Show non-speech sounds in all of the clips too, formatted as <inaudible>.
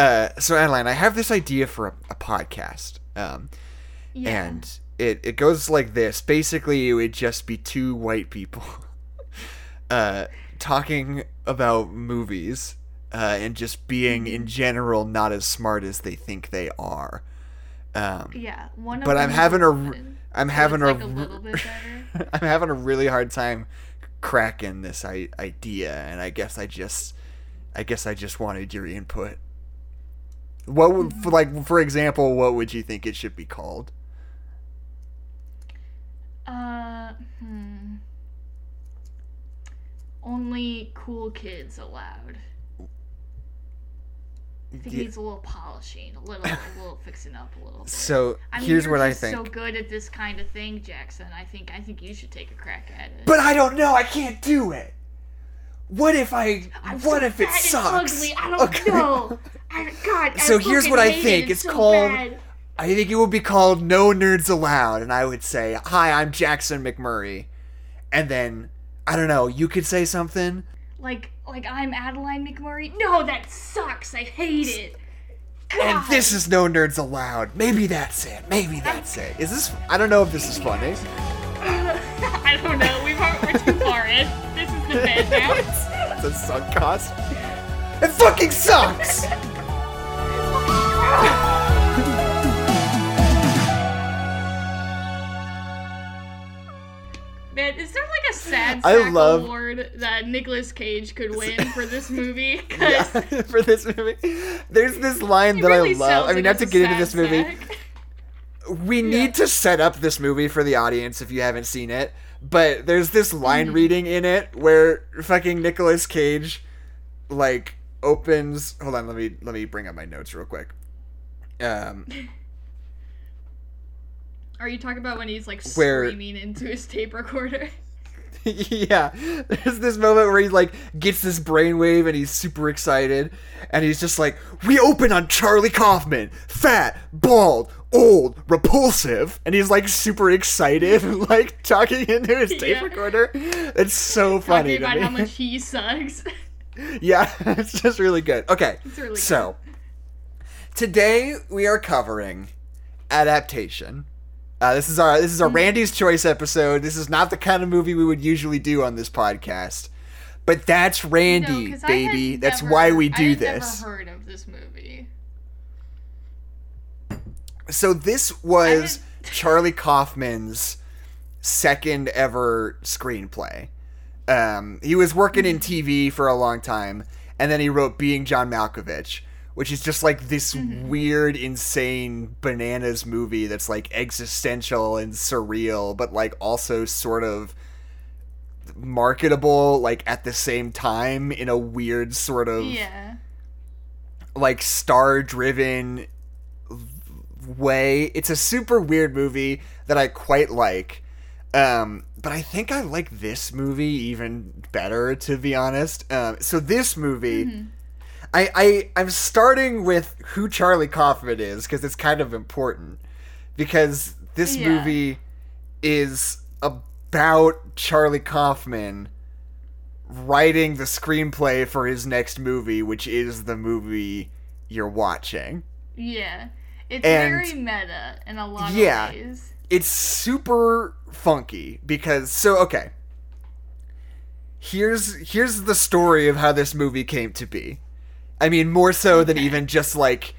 Uh, so Adeline, I have this idea for a, a podcast. Um, Yeah. and it, it goes like this. Basically, it would just be two white people <laughs> uh, talking about movies uh, and just being in general not as smart as they think they are. Um, yeah. One of but I'm having a I'm so having a like a little bit better. <laughs> I'm having a really hard time cracking this I- idea, and I guess I just, I guess I just wanted your input. What would, for like, for example, what would you think it should be called? Uh, hmm. Only cool kids allowed. I think Yeah. needs a little polishing, a little, a little <laughs> fixing up a little bit. So I mean, here's what I think. So good at this kind of thing, Jackson. I think I think you should take a crack at it. But I don't know. I can't do it. What if I? I'm what so if it sucks? Ugly. I don't Okay. know. I, God. <laughs> So I here's what I think. It. It's so called- bad. I think it would be called No Nerds Allowed, and I would say, "Hi, I'm Jackson McMurray," and then I don't know. You could say something. Like like I'm Adeline McMurray. No, that sucks. I hate it. And this is no nerds allowed. Maybe that's it. Maybe that's it. Is this? I don't know if this is funny. <laughs> I don't know. We've we're too far in. This is the bed now. it's a sunk cost. It fucking sucks. Man, is there like a sad I sack love- award that Nicolas Cage could win for this movie? <laughs> 'Cause Yeah, <laughs> for this movie, there's this line he that really I love. sells I mean, it not as to a get into sad this movie. sack. We need to set up this movie for the audience if you haven't seen it. But there's this line Mm-hmm. reading in it where fucking Nicolas Cage, like, opens. Hold on, let me let me bring up my notes real quick. Um, <laughs> Are you talking about when he's like Where- screaming into his tape recorder? <laughs> <laughs> yeah, there's this moment where he like gets this brainwave and he's super excited, and he's just like, "We open on Charlie Kaufman, fat, bald, old, repulsive," and he's like super excited, <laughs> like talking into his tape Yeah. recorder. It's so funny Talking about to how much <laughs> he sucks. <laughs> yeah, it's just really good. Okay, really so today we are covering adaptation. Uh, this is our this is our Randy's Choice episode. This is not the kind of movie we would usually do on this podcast, but that's Randy, No, baby. That's never- why we do this. Never heard of this movie. So this was <laughs> Charlie Kaufman's second ever screenplay. Um, he was working in TV for a long time, and then he wrote Being John Malkovich, which is just like this weird, insane bananas movie that's like existential and surreal, but like also sort of marketable like at the same time in a weird sort of Yeah. like star driven way. It's a super weird movie that I quite like. Um, but I think I like this movie even better, to be honest. Um, so this movie, I, I I'm starting with who Charlie Kaufman is because it's kind of important because this Yeah. movie is about Charlie Kaufman writing the screenplay for his next movie, which is the movie you're watching. Yeah. It's And- very meta in a lot Yeah. of ways. It's super funky because so okay. Here's here's the story of how this movie came to be. I mean, more so than even just like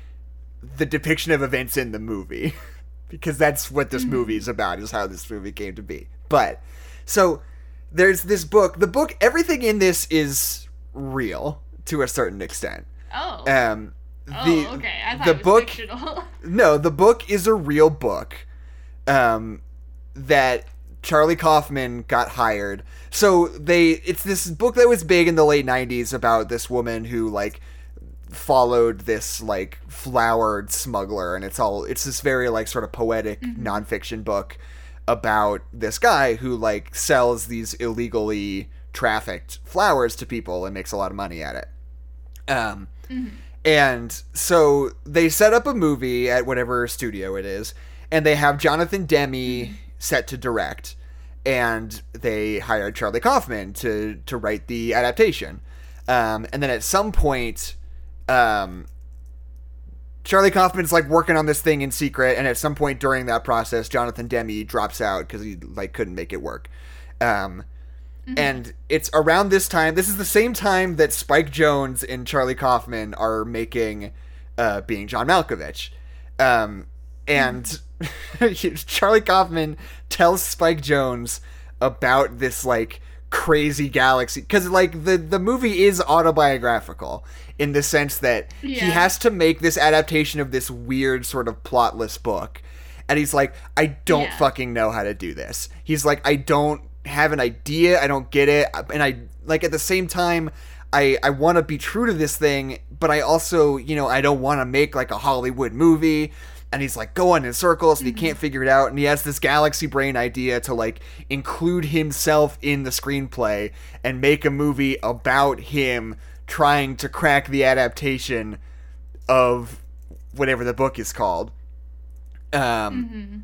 the depiction of events in the movie. <laughs> because that's what this movie is about, is how this movie came to be. But so there's this book. The book everything in this is real to a certain extent. Oh. Um oh, the okay. I thought the it was book fictional. <laughs> no, the book is a real book um, that Charlie Kaufman got hired. So they it's this book that was big in the late 90s about this woman who like followed this like flowered smuggler and it's all it's this very like sort of poetic nonfiction book about this guy who like sells these illegally trafficked flowers to people and makes a lot of money at it. Um and so they set up a movie at whatever studio it is, and they have Jonathan Demme set to direct, and they hired Charlie Kaufman to to write the adaptation. Um, and then at some point, um, Charlie Kaufman's like working on this thing in secret, and at some point during that process, Jonathan Demme drops out because he like couldn't make it work. Um, and it's around this time. This is the same time that Spike Jonze and Charlie Kaufman are making uh, being John Malkovich. Um, and <laughs> Charlie Kaufman tells Spike Jonze about this like crazy galaxy because like the the movie is autobiographical in the sense that he has to make this adaptation of this weird sort of plotless book and he's like i don't Yeah. fucking know how to do this he's like i don't have an idea i don't get it uh, and i like at the same time i i want to be true to this thing but i also you know i don't want to make like a hollywood movie and he's like going in circles and he can't mm-hmm. figure it out and he has this galaxy brain idea to like include himself in the screenplay and make a movie about him trying to crack the adaptation of whatever the book is called. Um mm-hmm.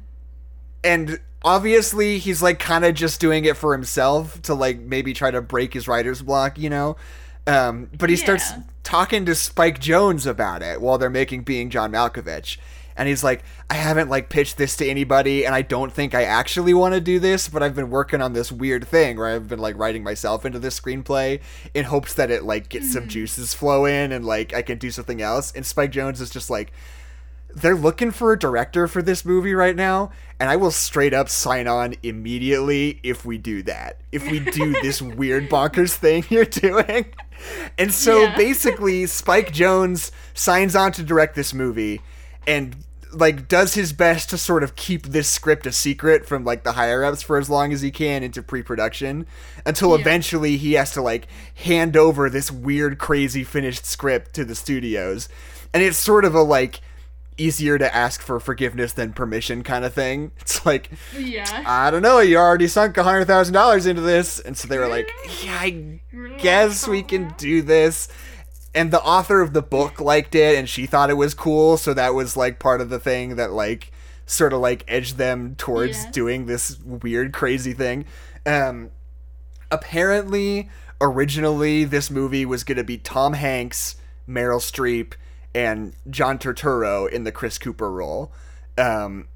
and obviously he's like kind of just doing it for himself to like maybe try to break his writer's block you know? Um but he starts talking to spike jonze about it while they're making being john malkovich. And he's like i haven't like pitched this to anybody and i don't think i actually want to do this but i've been working on this weird thing where i've been like writing myself into this screenplay in hopes that it like gets some juices flowing and like i can do something else. And spike jonze is just like they're looking for a director for this movie right now, and I will straight up sign on immediately if we do that. If we do this <laughs> weird bonkers thing <laughs> you're doing. And so Yeah. basically, Spike Jonze signs on to direct this movie and like does his best to sort of keep this script a secret from like the higher ups for as long as he can into pre-production until Yeah. eventually he has to like hand over this weird crazy finished script to the studios and it's sort of a like easier to ask for forgiveness than permission kind of thing. <laughs> It's like Yeah. i don't know you already sunk a hundred thousand dollars into this. And so they were like <laughs> yeah i guess we can do this. And the author of the book liked it and she thought it was cool. So that was like part of the thing that like sort of like edged them towards Yeah. doing this weird crazy thing. Um apparently originally this movie was going to be Tom Hanks, Meryl Streep and John Turturro in the Chris Cooper role. Um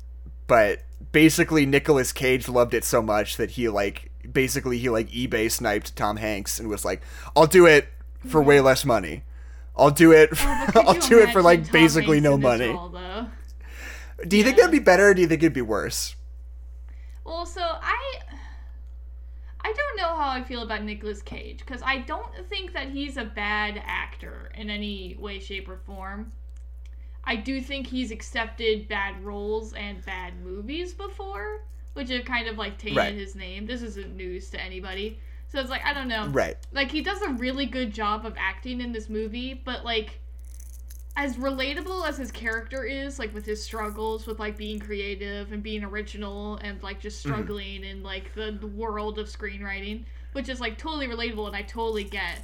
but basically Nicolas Cage loved it so much that he like basically he like eBay sniped Tom Hanks and was like, "I'll do it for way less money. I'll do it. But <laughs> could I'll do it for like Tom basically Hanks no money." role. Do you think that'd be better or do you think it'd be worse? Well, so I I don't know how I feel about Nicolas Cage because I don't think that he's a bad actor in any way, shape, or form. I do think he's accepted bad roles and bad movies before, which have kind of like tainted Right. his name. This isn't news to anybody. So it's like I don't know. Right. Like he does a really good job of acting in this movie, but like as relatable as his character is, like with his struggles with like being creative and being original and like just mm-hmm. struggling in like the, world of screenwriting, which is like totally relatable and I totally get.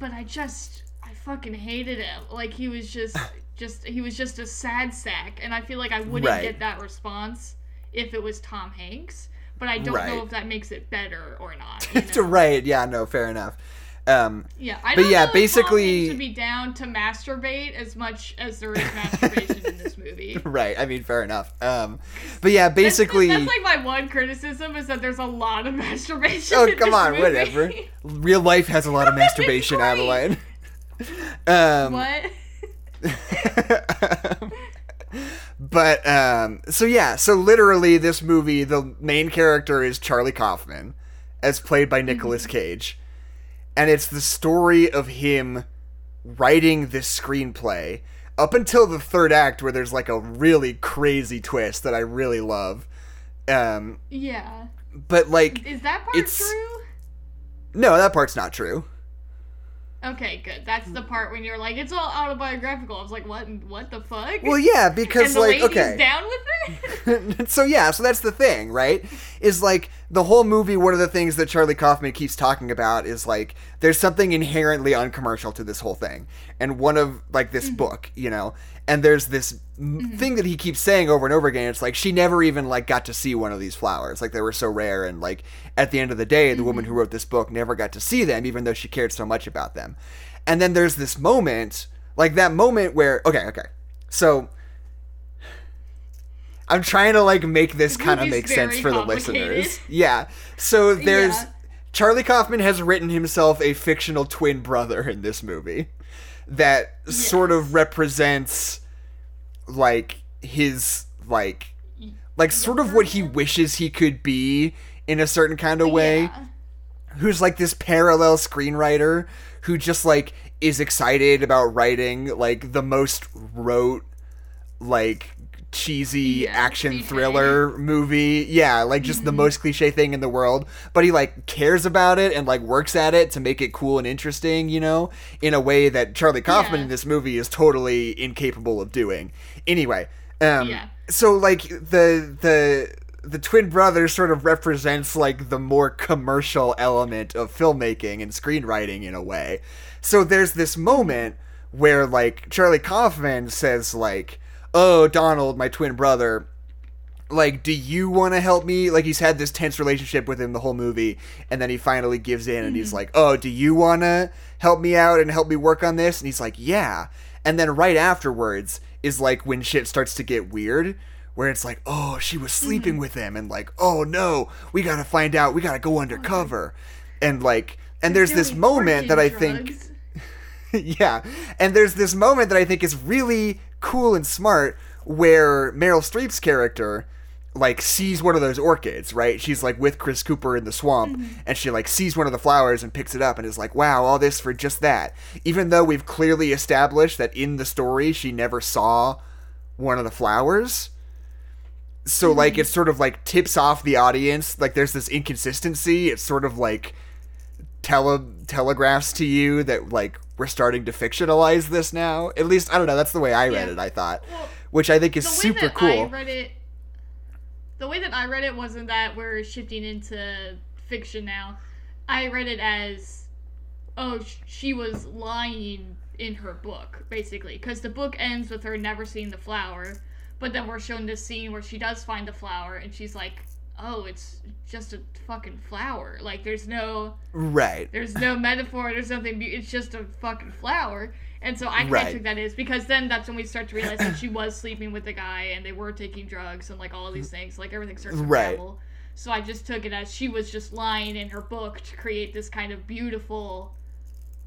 But I just I fucking hated him. Like he was just <laughs> just he was just a sad sack and I feel like I wouldn't Right. get that response if it was Tom Hanks. But I don't Right. know if that makes it better or not. you It's <laughs> know? right. Yeah, no, fair enough. Um Yeah, I But yeah, basically- would be down to masturbate as much as there is masturbation in this movie. <laughs> right. I mean, fair enough. Um but yeah, basically that's, like my one criticism is that there's a lot of <laughs> masturbation. Oh, come on, movie. whatever. <laughs> Real life has a lot of masturbation. Adeline. Um, what? but um, so yeah, so literally, this movie, the main character is Charlie Kaufman, as played by Nicolas Cage, and it's the story of him writing this screenplay up until the third act, where there's like a really crazy twist that I really love. Um, Yeah. but like, Is that part It's- true? no, that part's not true. Okay, good. That's the mm-hmm. part when you're like, it's all autobiographical. I was like, what? What the fuck? Well, yeah, <laughs> because the like, okay, down with it. <laughs> so yeah, so that's the thing, right? Is like the whole movie. One of the things that Charlie Kaufman keeps talking about is like there's something inherently uncommercial to this whole thing, and one of like this mm-hmm. book, you know, and there's this m thing that he keeps saying over and over again. It's like she never even like got to see one of these flowers, like they were so rare, and like at the end of the day, the woman who wrote this book never got to see them, even though she cared so much about them. And then there's this moment, like that moment where okay, okay. So I'm trying to like make this kind of make sense for the listeners. Yeah. So there's Yeah. Charlie Kaufman has written himself a fictional twin brother in this movie that sort of represents like his like like sort of what he wishes he could be in a certain kind of way. Yeah. who's like this parallel screenwriter who just like is excited about writing like the most rote like cheesy Yeah, action cliche. thriller movie yeah like just the most cliche thing in the world but he like cares about it and like works at it to make it cool and interesting you know in a way that charlie kaufman Yeah. in this movie is totally incapable of doing anyway um Yeah. so like the the the twin brother sort of represents like the more commercial element of filmmaking and screenwriting in a way. So there's this moment where like Charlie Kaufman says like, "Oh, Donald, my twin brother, like do you want to help me? Like he's had this tense relationship with him the whole movie and then he finally gives in and he's like oh do you want to help me out and help me work on this? And he's like yeah. And then right afterwards is like when shit starts to get weird where it's like oh she was sleeping with him and like oh no we gotta find out we gotta go undercover. And like and there's this moment that i organ think <laughs> yeah. And there's this moment that I think is really cool and smart where Meryl Streep's character like sees one of those orchids, right? She's like with Chris Cooper in the swamp mm-hmm. and she like sees one of the flowers and picks it up and is like, "Wow, all this for just that." Even though we've clearly established that in the story she never saw one of the flowers. So mm-hmm. like it sort of like tips off the audience like there's this inconsistency. It's sort of like tele telegraphs to you that like we're starting to fictionalize this now. At least I don't know. That's the way I read Yeah. it. I thought, Well, which I think is the way super that cool. I read it, the way that I read it wasn't that we're shifting into fiction now. I read it as, oh, she was lying in her book, basically, because the book ends with her never seeing the flower, but then we're shown this scene where she does find the flower, and she's like, oh, it's just a fucking flower. Like, there's no right. there's no <laughs> metaphor. There's nothing. It's just a fucking flower. And so I kind Right. took that as because then that's when we start to realize that she was sleeping with the guy and they were taking drugs and like all of these things. Like everything starts to Right. unravel. So I just took it as she was just lying in her book to create this kind of beautiful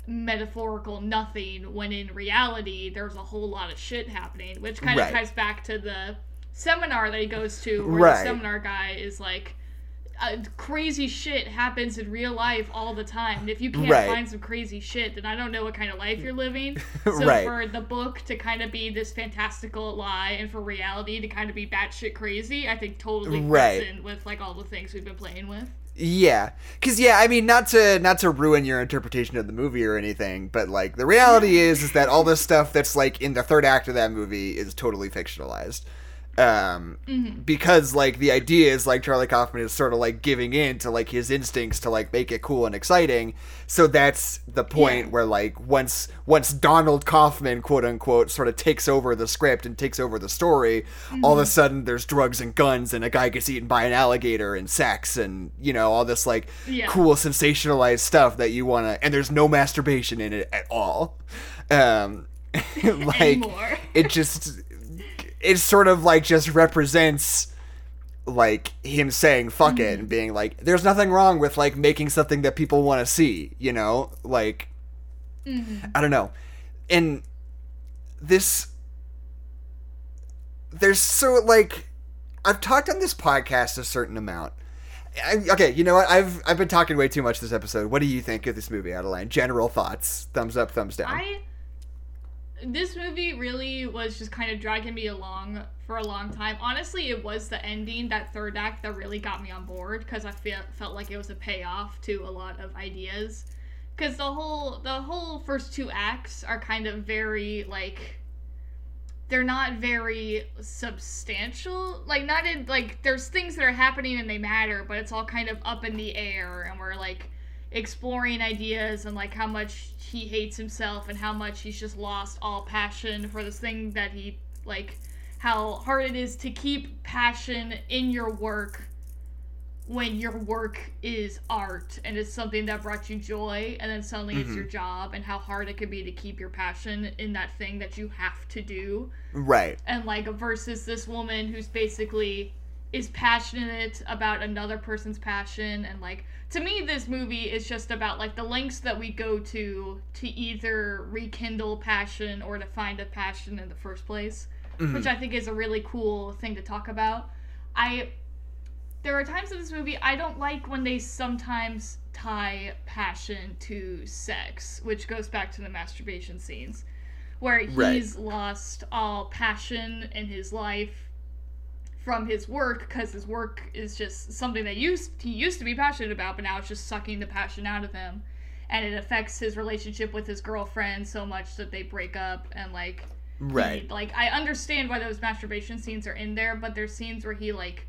metaphorical nothing when in reality there's a whole lot of shit happening which kind Right. of ties back to the seminar that he goes to where Right. the seminar guy is like uh, crazy shit happens in real life all the time. And if you can't Right. find some crazy shit, then I don't know what kind of life you're living. <laughs> So Right. for the book to kind of be this fantastical lie, and for reality to kind of be batshit crazy, I think totally fits Right. in with like all the things we've been playing with. Yeah, because yeah, I mean, not to not to ruin your interpretation of the movie or anything, but like the reality is is that all this stuff that's like in the third act of that movie is totally fictionalized. Um, because like the idea is like Charlie Kaufman is sort of like giving in to like his instincts to like make it cool and exciting. So that's the point Yeah. where like once once Donald Kaufman quote unquote sort of takes over the script and takes over the story, all of a sudden there's drugs and guns and a guy gets eaten by an alligator and sex and you know all this like Yeah. cool sensationalized stuff that you want to and there's no masturbation in it at all. Um <laughs> <laughs> like it just it sort of like just represents like him saying fuck it and mm. being like there's nothing wrong with like making something that people want to see you know? Like mm-hmm. i don't know. And this there's so like i've talked on this podcast a certain amount. I, okay you know what? I've i've been talking way too much this episode. What do you think of this movie adeline? General thoughts. Thumbs up thumbs down. I this movie really was just kind of dragging me along for a long time. Honestly, it was the ending, that third act, that really got me on board because I feel, felt like it was a payoff to a lot of ideas. Because the whole the whole first two acts are kind of very like they're not very substantial. Like not in like there's things that are happening and they matter, but it's all kind of up in the air and we're like exploring ideas and like how much he hates himself and how much he's just lost all passion for this thing that he like how hard it is to keep passion in your work when your work is art and it's something that brought you joy and then suddenly it's Mm-hmm. your job and how hard it can be to keep your passion in that thing that you have to do Right. and like versus this woman who's basically is passionate about another person's passion and like to me this movie is just about like the lengths that we go to to either rekindle passion or to find a passion in the first place mm-hmm. which i think is a really cool thing to talk about i there are times in this movie I don't like when they sometimes tie passion to sex, which goes back to the masturbation scenes, where he's Right. lost all passion in his life from his work because his work is just something that used he used to be passionate about, but now it's just sucking the passion out of him, and it affects his relationship with his girlfriend so much that they break up and like he- Right. like I understand why those masturbation scenes are in there, but there's scenes where he like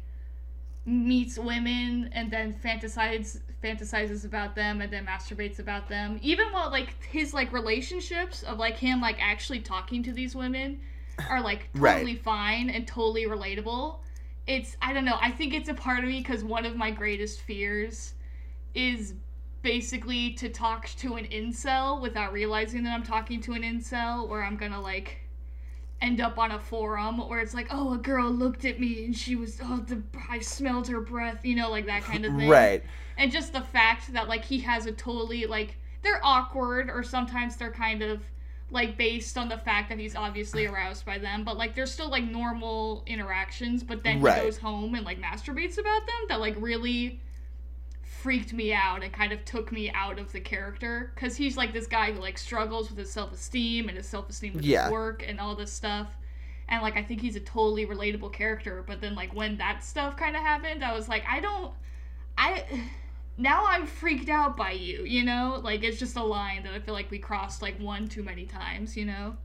meets women and then fantasizes fantasizes about them and then masturbates about them. Even while like his like relationships of like him like actually talking to these women are like <laughs> Right. totally fine and totally relatable. It's I don't know. I think it's a part of me because one of my greatest fears is basically to talk to an incel without realizing that I'm talking to an incel, or I'm gonna like end up on a forum where it's like, oh, a girl looked at me and she was, oh, the I smelled her breath, you know, like that kind of thing. Right. And just the fact that like he has a totally like they're awkward or sometimes they're kind of like based on the fact that he's obviously aroused by them, but like they're still like normal interactions, but then Right. he goes home and like masturbates about them that like really freaked me out and kind of took me out of the character because he's like this guy who like struggles with his self-esteem and his self-esteem with Yeah. his work and all this stuff and like i think he's a totally relatable character but then like when that stuff kind of happened i was like i don't i now i'm freaked out by you you know like it's just a line that i feel like we crossed like one too many times you know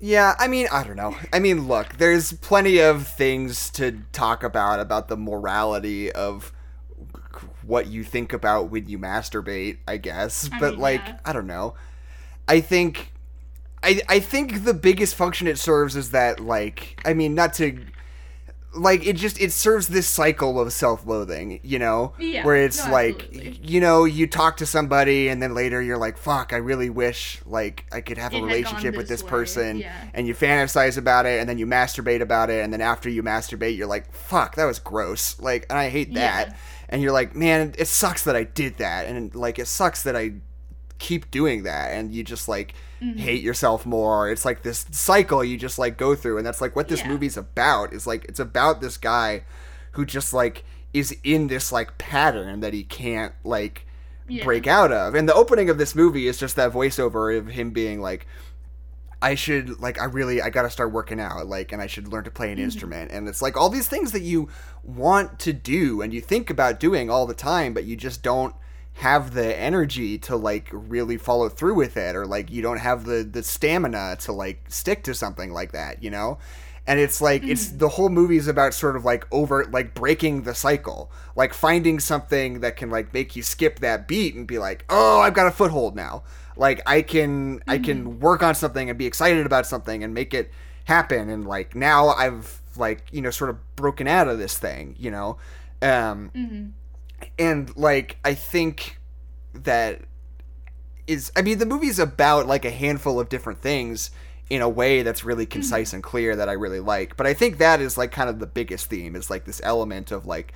Yeah, I mean, I don't know. I mean, look, there's plenty of things to talk about about the morality of what you think about when you masturbate, I guess. I but mean, like, yeah. I don't know. I think I I think the biggest function it serves is that like, I mean, not to like it just it serves this cycle of self-loathing, you know, Yeah, where it's no, like absolutely. you know, you talk to somebody and then later you're like, "Fuck, I really wish like I could have It a relationship with this this way, person." yeah. and you fantasize about it and then you masturbate about it and then after you masturbate you're like fuck that was gross like and i hate that Yeah. and you're like man it sucks that i did that and like it sucks that i keep doing that and you just like Mm-hmm. hate yourself more it's like this cycle you just like go through and that's like what this Yeah. movie's about is like it's about this guy who just like is in this like pattern that he can't like Yeah. break out of and the opening of this movie is just that voiceover of him being like I should like I really I got to start working out like and I should learn to play an instrument and it's like all these things that you want to do and you think about doing all the time but you just don't have the energy to like really follow through with it or like you don't have the the stamina to like stick to something like that, you know? And it's like it's mm. the whole movie is about sort of like over like breaking the cycle, like finding something that can like make you skip that beat and be like, "Oh, I've got a foothold now." Like I can I can mm-hmm. work on something and be excited about something and make it happen and like now I've like, you know, sort of broken out of this thing, you know. Um mm-hmm. And like I think that is I mean the movie's about like a handful of different things in a way that's really concise and clear that I really like. But I think that is like kind of the biggest theme is like this element of like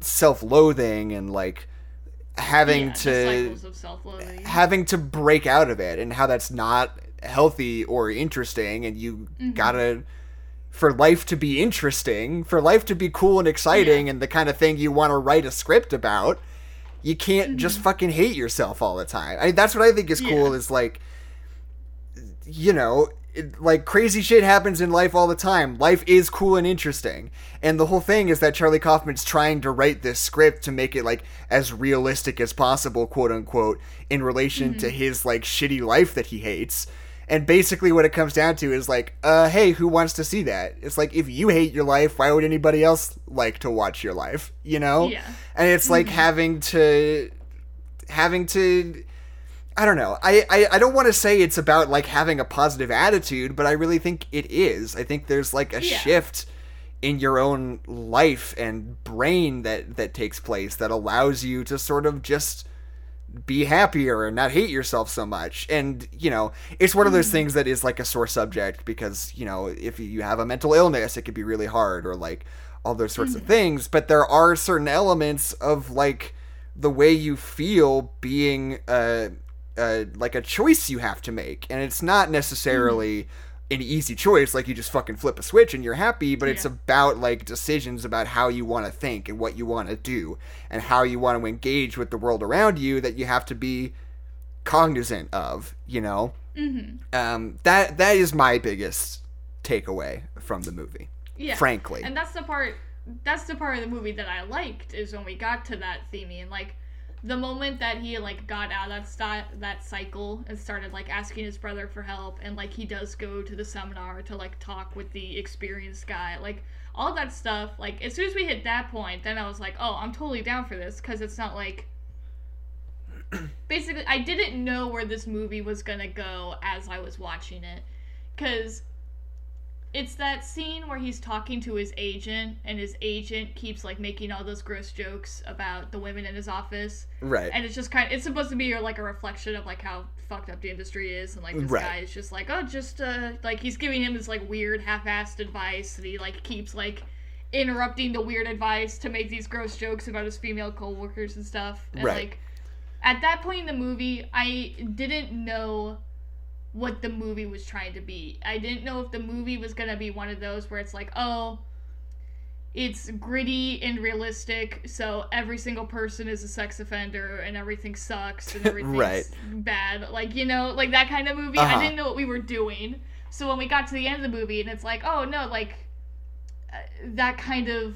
self-loathing and like having yeah, to of having to break out of it and how that's not healthy or interesting and you Mm-hmm. gotta for life to be interesting for life to be cool and exciting Yeah. and the kind of thing you want to write a script about you can't just Mm-hmm. fucking hate yourself all the time I that's what I think is cool Yeah. is like you know it, like crazy shit happens in life all the time. Life is cool and interesting. And the whole thing is that Charlie Kaufman's trying to write this script to make it like as realistic as possible, quote unquote, in relation to his like shitty life that he hates. And basically what it comes down to is like, uh, hey, who wants to see that? It's like if you hate your life, why would anybody else like to watch your life? You know? Yeah. And it's like having to having to I don't know. I, I, I don't want to say it's about like having a positive attitude, but I really think it is. I think there's like a Yeah. shift in your own life and brain that that takes place that allows you to sort of just be happier and not hate yourself so much. And, you know, it's one of those things that is like a sore subject because, you know, if you have a mental illness, it could be really hard or like all those sorts of things. But there are certain elements of like the way you feel being uh, uh, like a choice you have to make. And it's not necessarily an easy choice like you just fucking flip a switch and you're happy but it's about like decisions about how you want to think and what you want to do and how you want to engage with the world around you that you have to be cognizant of you know Mm-hmm. um, that that is my biggest takeaway from the movie Yeah. frankly And that's the part that's the part of the movie that I liked is when we got to that theme and like the moment that he like got out of that that cycle and started like asking his brother for help and like he does go to the seminar to like talk with the experienced guy like all that stuff like as soon as we hit that point then I was like oh I'm totally down for this because it's not like <clears throat> basically I didn't know where this movie was gonna go as I was watching it because it's that scene where he's talking to his agent and his agent keeps like making all those gross jokes about the women in his office. Right. And it's just kind of it's supposed to be like a reflection of like how fucked up the industry is. And like this Right. guy is just like oh just uh like he's giving him this like weird half-assed advice. And he like keeps like interrupting the weird advice to make these gross jokes about his female coworkers and stuff. And Right. like at that point in the movie i didn't know what the movie was trying to be i didn't know if the movie was going to be one of those where it's like oh it's gritty and realistic, so every single person is a sex offender and everything sucks and <laughs> everything's Right. bad. Like, you know, like that kind of movie. Uh-huh. I didn't know what we were doing. So when we got to the end of the movie and it's like, oh no, like uh, that kind of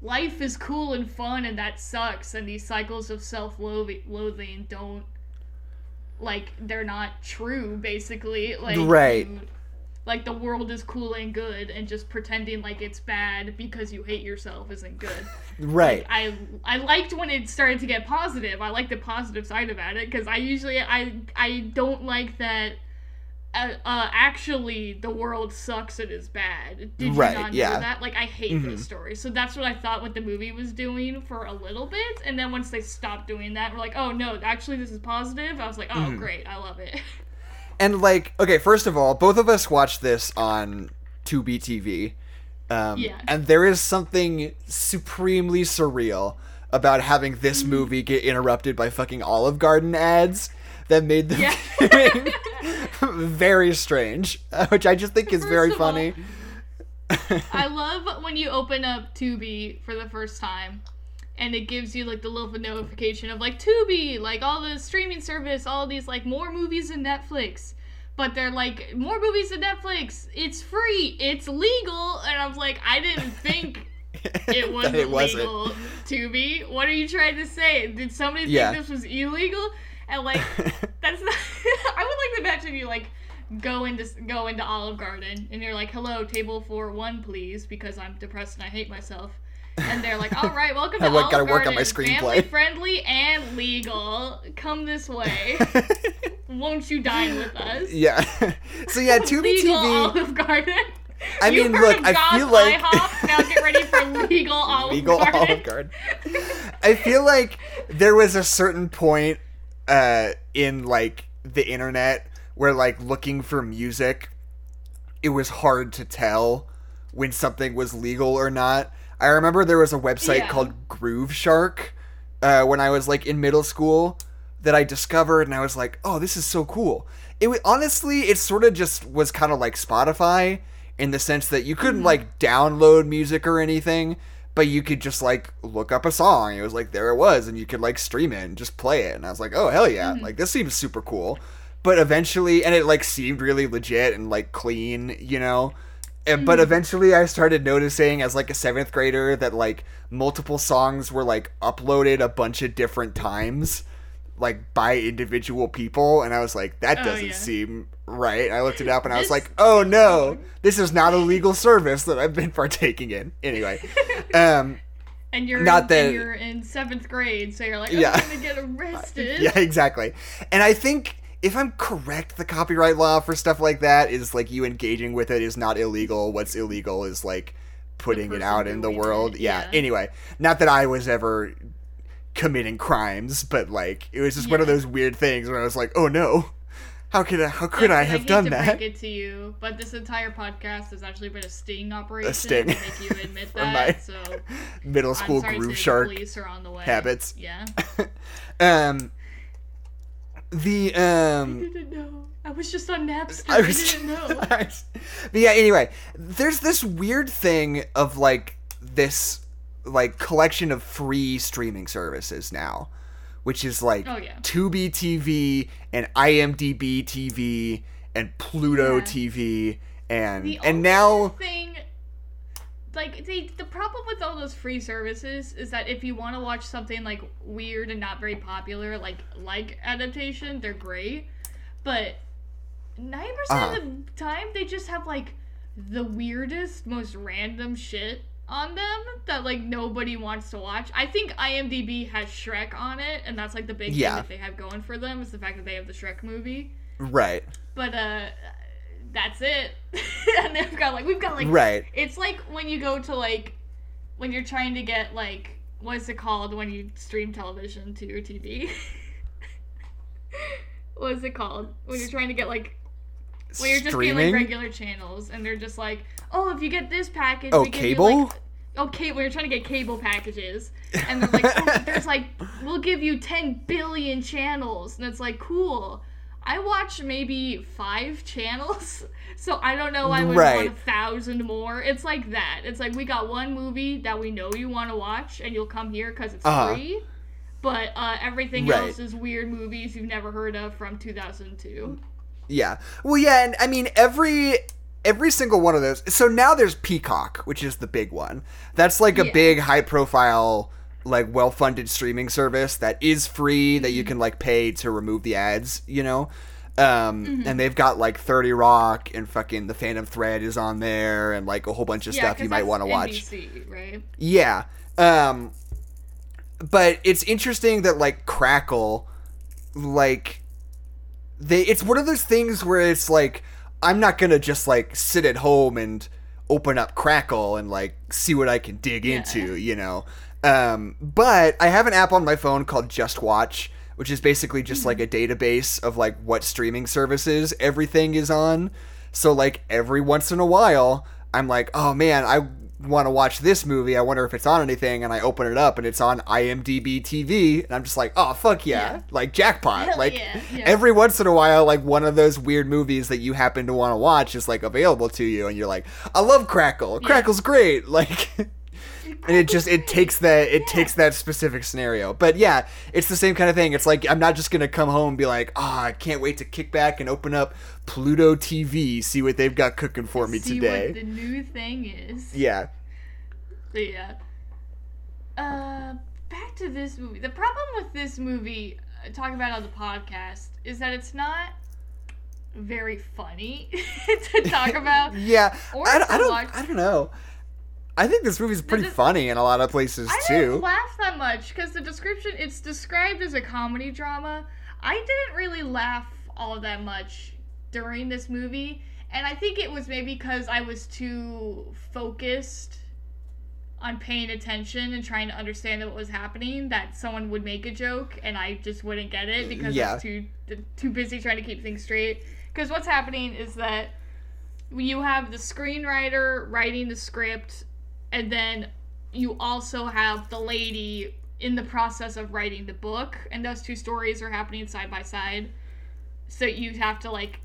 life is cool and fun and that sucks and these cycles of self-loathing don't like they're not true basically. Like Right. you- like the world is cool and good and just pretending like it's bad because you hate yourself isn't good. <laughs> Right. I i liked when it started to get positive. I like the positive side about it because i usually i i don't like that uh, uh, actually, the world sucks and is bad. Did Right, you not yeah. know that? Like, I hate Mhm. those stories. So that's what I thought what the movie was doing for a little bit. And then once they stopped doing that, we're like, oh no, actually, this is positive. I was like, oh, Mhm. great. I love it. <laughs> And like, okay, first of all, both of us watched this on Tubi TV. Um, Yeah. And there is something supremely surreal about having this Mm-hmm. movie get interrupted by fucking Olive Garden ads that made the Yeah. viewing <laughs> very strange, uh, which I just think is First very of all, funny. I love when you open up Tubi for the first time and it gives you like the little notification of like Tubi, like all the streaming service, all these like more movies than Netflix. But they're like more movies than Netflix. It's free. It's legal. And I was like, I didn't think <laughs> it wasn't it wasn't. legal. Tubi, what are you trying to say? Did somebody Yeah. think this was illegal? And like <laughs> that's not. <laughs> I would like to imagine you like go into go into Olive Garden and you're like, "Hello, table for one, please," because I'm depressed and I hate myself. And they're like, "All right, welcome <laughs> to I Olive gotta work Garden. on my Family friendly and legal. Come this way. Won't you dine with us?" yeah. So yeah, Tubi TV. legal Olive Garden. I You mean, look, I God's feel like- IHOP. now get ready for legal Olive legal Garden. Olive Garden. I feel like there was a certain point uh, in like the internet where like looking for music, it was hard to tell when something was legal or not. I remember there was a website Yeah. called Grooveshark uh, when I was like in middle school that I discovered, and I was like, "Oh, this is so cool." It was, honestly, it sort of just was kind of like Spotify in the sense that you couldn't like download music or anything, but you could just like look up a song. It was like there it was, and you could like stream it and just play it. And I was like, "Oh hell yeah!" Mm-hmm. Like this seems super cool. But eventually, and it like seemed really legit and like clean, you know. And, but mm-hmm. eventually I started noticing as like a seventh grader that like multiple songs were like uploaded a bunch of different times like by individual people and I was like that Oh, doesn't yeah. seem right. I looked it up and I was like, "Oh no, <laughs> this is not a legal service that I've been <laughs> partaking in." Anyway, um <laughs> And you're Not in, that- you're in seventh grade, so you're like, I'm Yeah. gonna get arrested. yeah, exactly. And I think if I'm correct, the copyright law for stuff like that is like you engaging with it is not illegal. What's illegal is like putting it out in the world. Yeah. yeah. Anyway, not that I was ever committing crimes, but like it was just one of those weird things where I was like, "Oh no. How could I how could Like, I have hate done to that?" Break it to you, but this entire podcast has actually been a sting operation A sting. to make you admit <laughs> that. so Middle school sorry grooveshark the are on the way. habits. Yeah. <laughs> um the um. I didn't know. I was just on Napster. I I, didn't know. <laughs> I was- but yeah, anyway, there's this weird thing of like this like collection of free streaming services now, which is like Oh, yeah. Tubi TV and IMDb TV and Pluto Yeah. TV and The and now thing like the the problem with all those free services is that if you want to watch something like weird and not very popular like like adaptation they're great but 90% Uh-huh. of the time they just have like the weirdest most random shit on them that like nobody wants to watch. I think imdb has shrek on it and that's like the big Yeah. thing that they have going for them is the fact that they have the shrek movie. Right. But uh that's it. <laughs> And they've got like we've got like right. it's like when you go to like when you're trying to get like what's it called when you stream television to your tv <laughs> what is it called when you're trying to get like when you're just getting like regular channels and they're just like oh if you get this package Oh, we give cable? you like okay when you're trying to get cable packages <laughs> and they're like oh, there's like we'll give you 10 billion channels and it's like cool i watch maybe five channels <laughs> so i don't know i would Right. want a thousand more it's like that it's like we got one movie that we know you want to watch and you'll come here because it's Uh-huh. free but uh, everything Right. else is weird movies you've never heard of from 2002 Yeah. Well, yeah, and I mean every every single one of those. So now there's Peacock, which is the big one. That's like a Yeah. big high profile like well-funded streaming service that is free that Mm-hmm. you can like pay to remove the ads, you know. Um Mm-hmm. and they've got like 30 Rock and fucking The Phantom Thread is on there and like a whole bunch of yeah, stuff you might want to watch. Right Yeah. Um but it's interesting that like Crackle like they it's one of those things where it's like I'm not going to just like sit at home and open up Crackle and like see what I can dig Yeah. into, you know. Um but I have an app on my phone called JustWatch which is basically just like a database of like what streaming services everything is on. So like every once in a while, I'm like, "Oh man, I want to watch this movie. I wonder if it's on anything." And I open it up and it's on IMDb TV, and I'm just like, "Oh fuck yeah." Yeah. Like jackpot. Hell like yeah, yeah. every once in a while like one of those weird movies that you happen to want to watch is like available to you and you're like, "I love Crackle. Crackle's great." <laughs> Like and it just it takes that it takes that specific scenario but yeah it's the same kind of thing it's like i'm not just gonna come home and be like oh i can't wait to kick back and open up pluto tv see what they've got cooking for me See today what the new thing is. yeah But yeah. Uh, back to this movie. The problem with this movie, uh, talking about on the podcast, is that it's not very funny <laughs> to talk about. <laughs> yeah Or I, don't- I don't i don't know i think this movie's pretty funny in a lot of places I too I didn't laugh that much because the description it's described as a comedy drama. I didn't really laugh all that much during this movie, and I think it was maybe because I was too focused on paying attention and trying to understand what was happening that someone would make a joke and I just wouldn't get it because I was too too busy trying to keep things straight. Because what's happening is that you have the screenwriter writing the script and then you also have the lady in the process of writing the book and those two stories are happening side by side so you have to like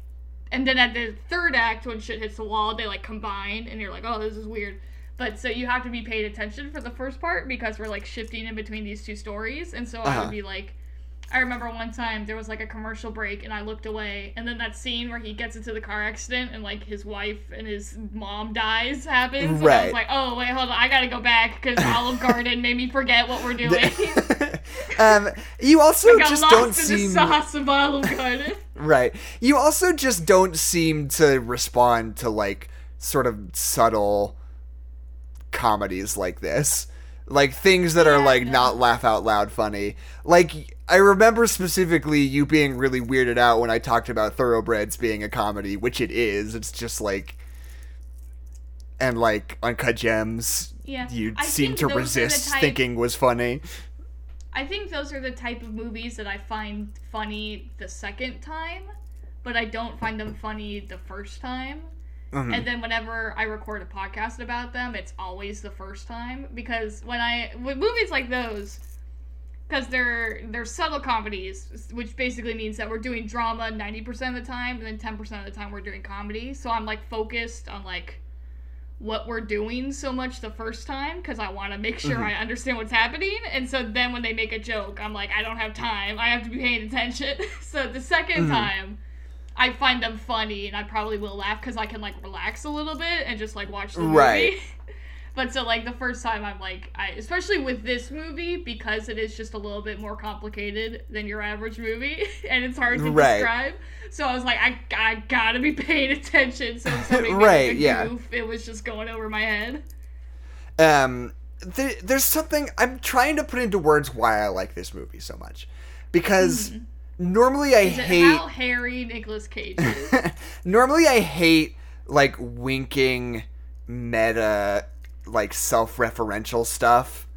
and then at the third act when shit hits the wall they like combine and you're like oh this is weird but so you have to be paid attention for the first part because we're like shifting in between these two stories and so i Uh-huh. would be like I remember one time there was like a commercial break and I looked away and then that scene where he gets into the car accident and like his wife and his mom dies happens. And I was like, oh wait, hold on, I gotta go back because <laughs> Olive Garden made me forget what we're doing. <laughs> um you also just don't seem the sauce of Olive Garden. <laughs> Right. You also just don't seem to respond to like sort of subtle comedies like this. Like things that are like no. not laugh out loud funny. Like I remember specifically you being really weirded out when I talked about Thoroughbreds being a comedy, which it is. It's just like and like Uncut Gems. Yeah, you I seem to those are the resist type- thinking was funny. I think those are the type of movies that I find funny the second time, but I don't find them funny the first time. Mhm. And then whenever I record a podcast about them, it's always the first time because when I with movies like those, because they're they're subtle comedies, which basically means that we're doing drama ninety percent of the time, and then ten percent of the time we're doing comedy. So I'm like focused on like what we're doing so much the first time because I want to make sure I understand what's happening. And so then when they make a joke, I'm like, I don't have time. I have to be paying attention. <laughs> so the 2nd time, I find them funny and I probably will laugh because I can like relax a little bit and just like watch the movie. Right. <laughs> but so like the first time I'm like I especially with this movie because it is just a little bit more complicated than your average movie <laughs> and it's hard to Right. describe. So I was like I, I gotta be paying attention. So somebody Right, yeah. it was just going over my head. um there, there's something i'm trying to put into words why i like this movie so much because normally i hate how hairy Nicolas Cage is? <laughs> normally i hate like winking meta like self-referential stuff.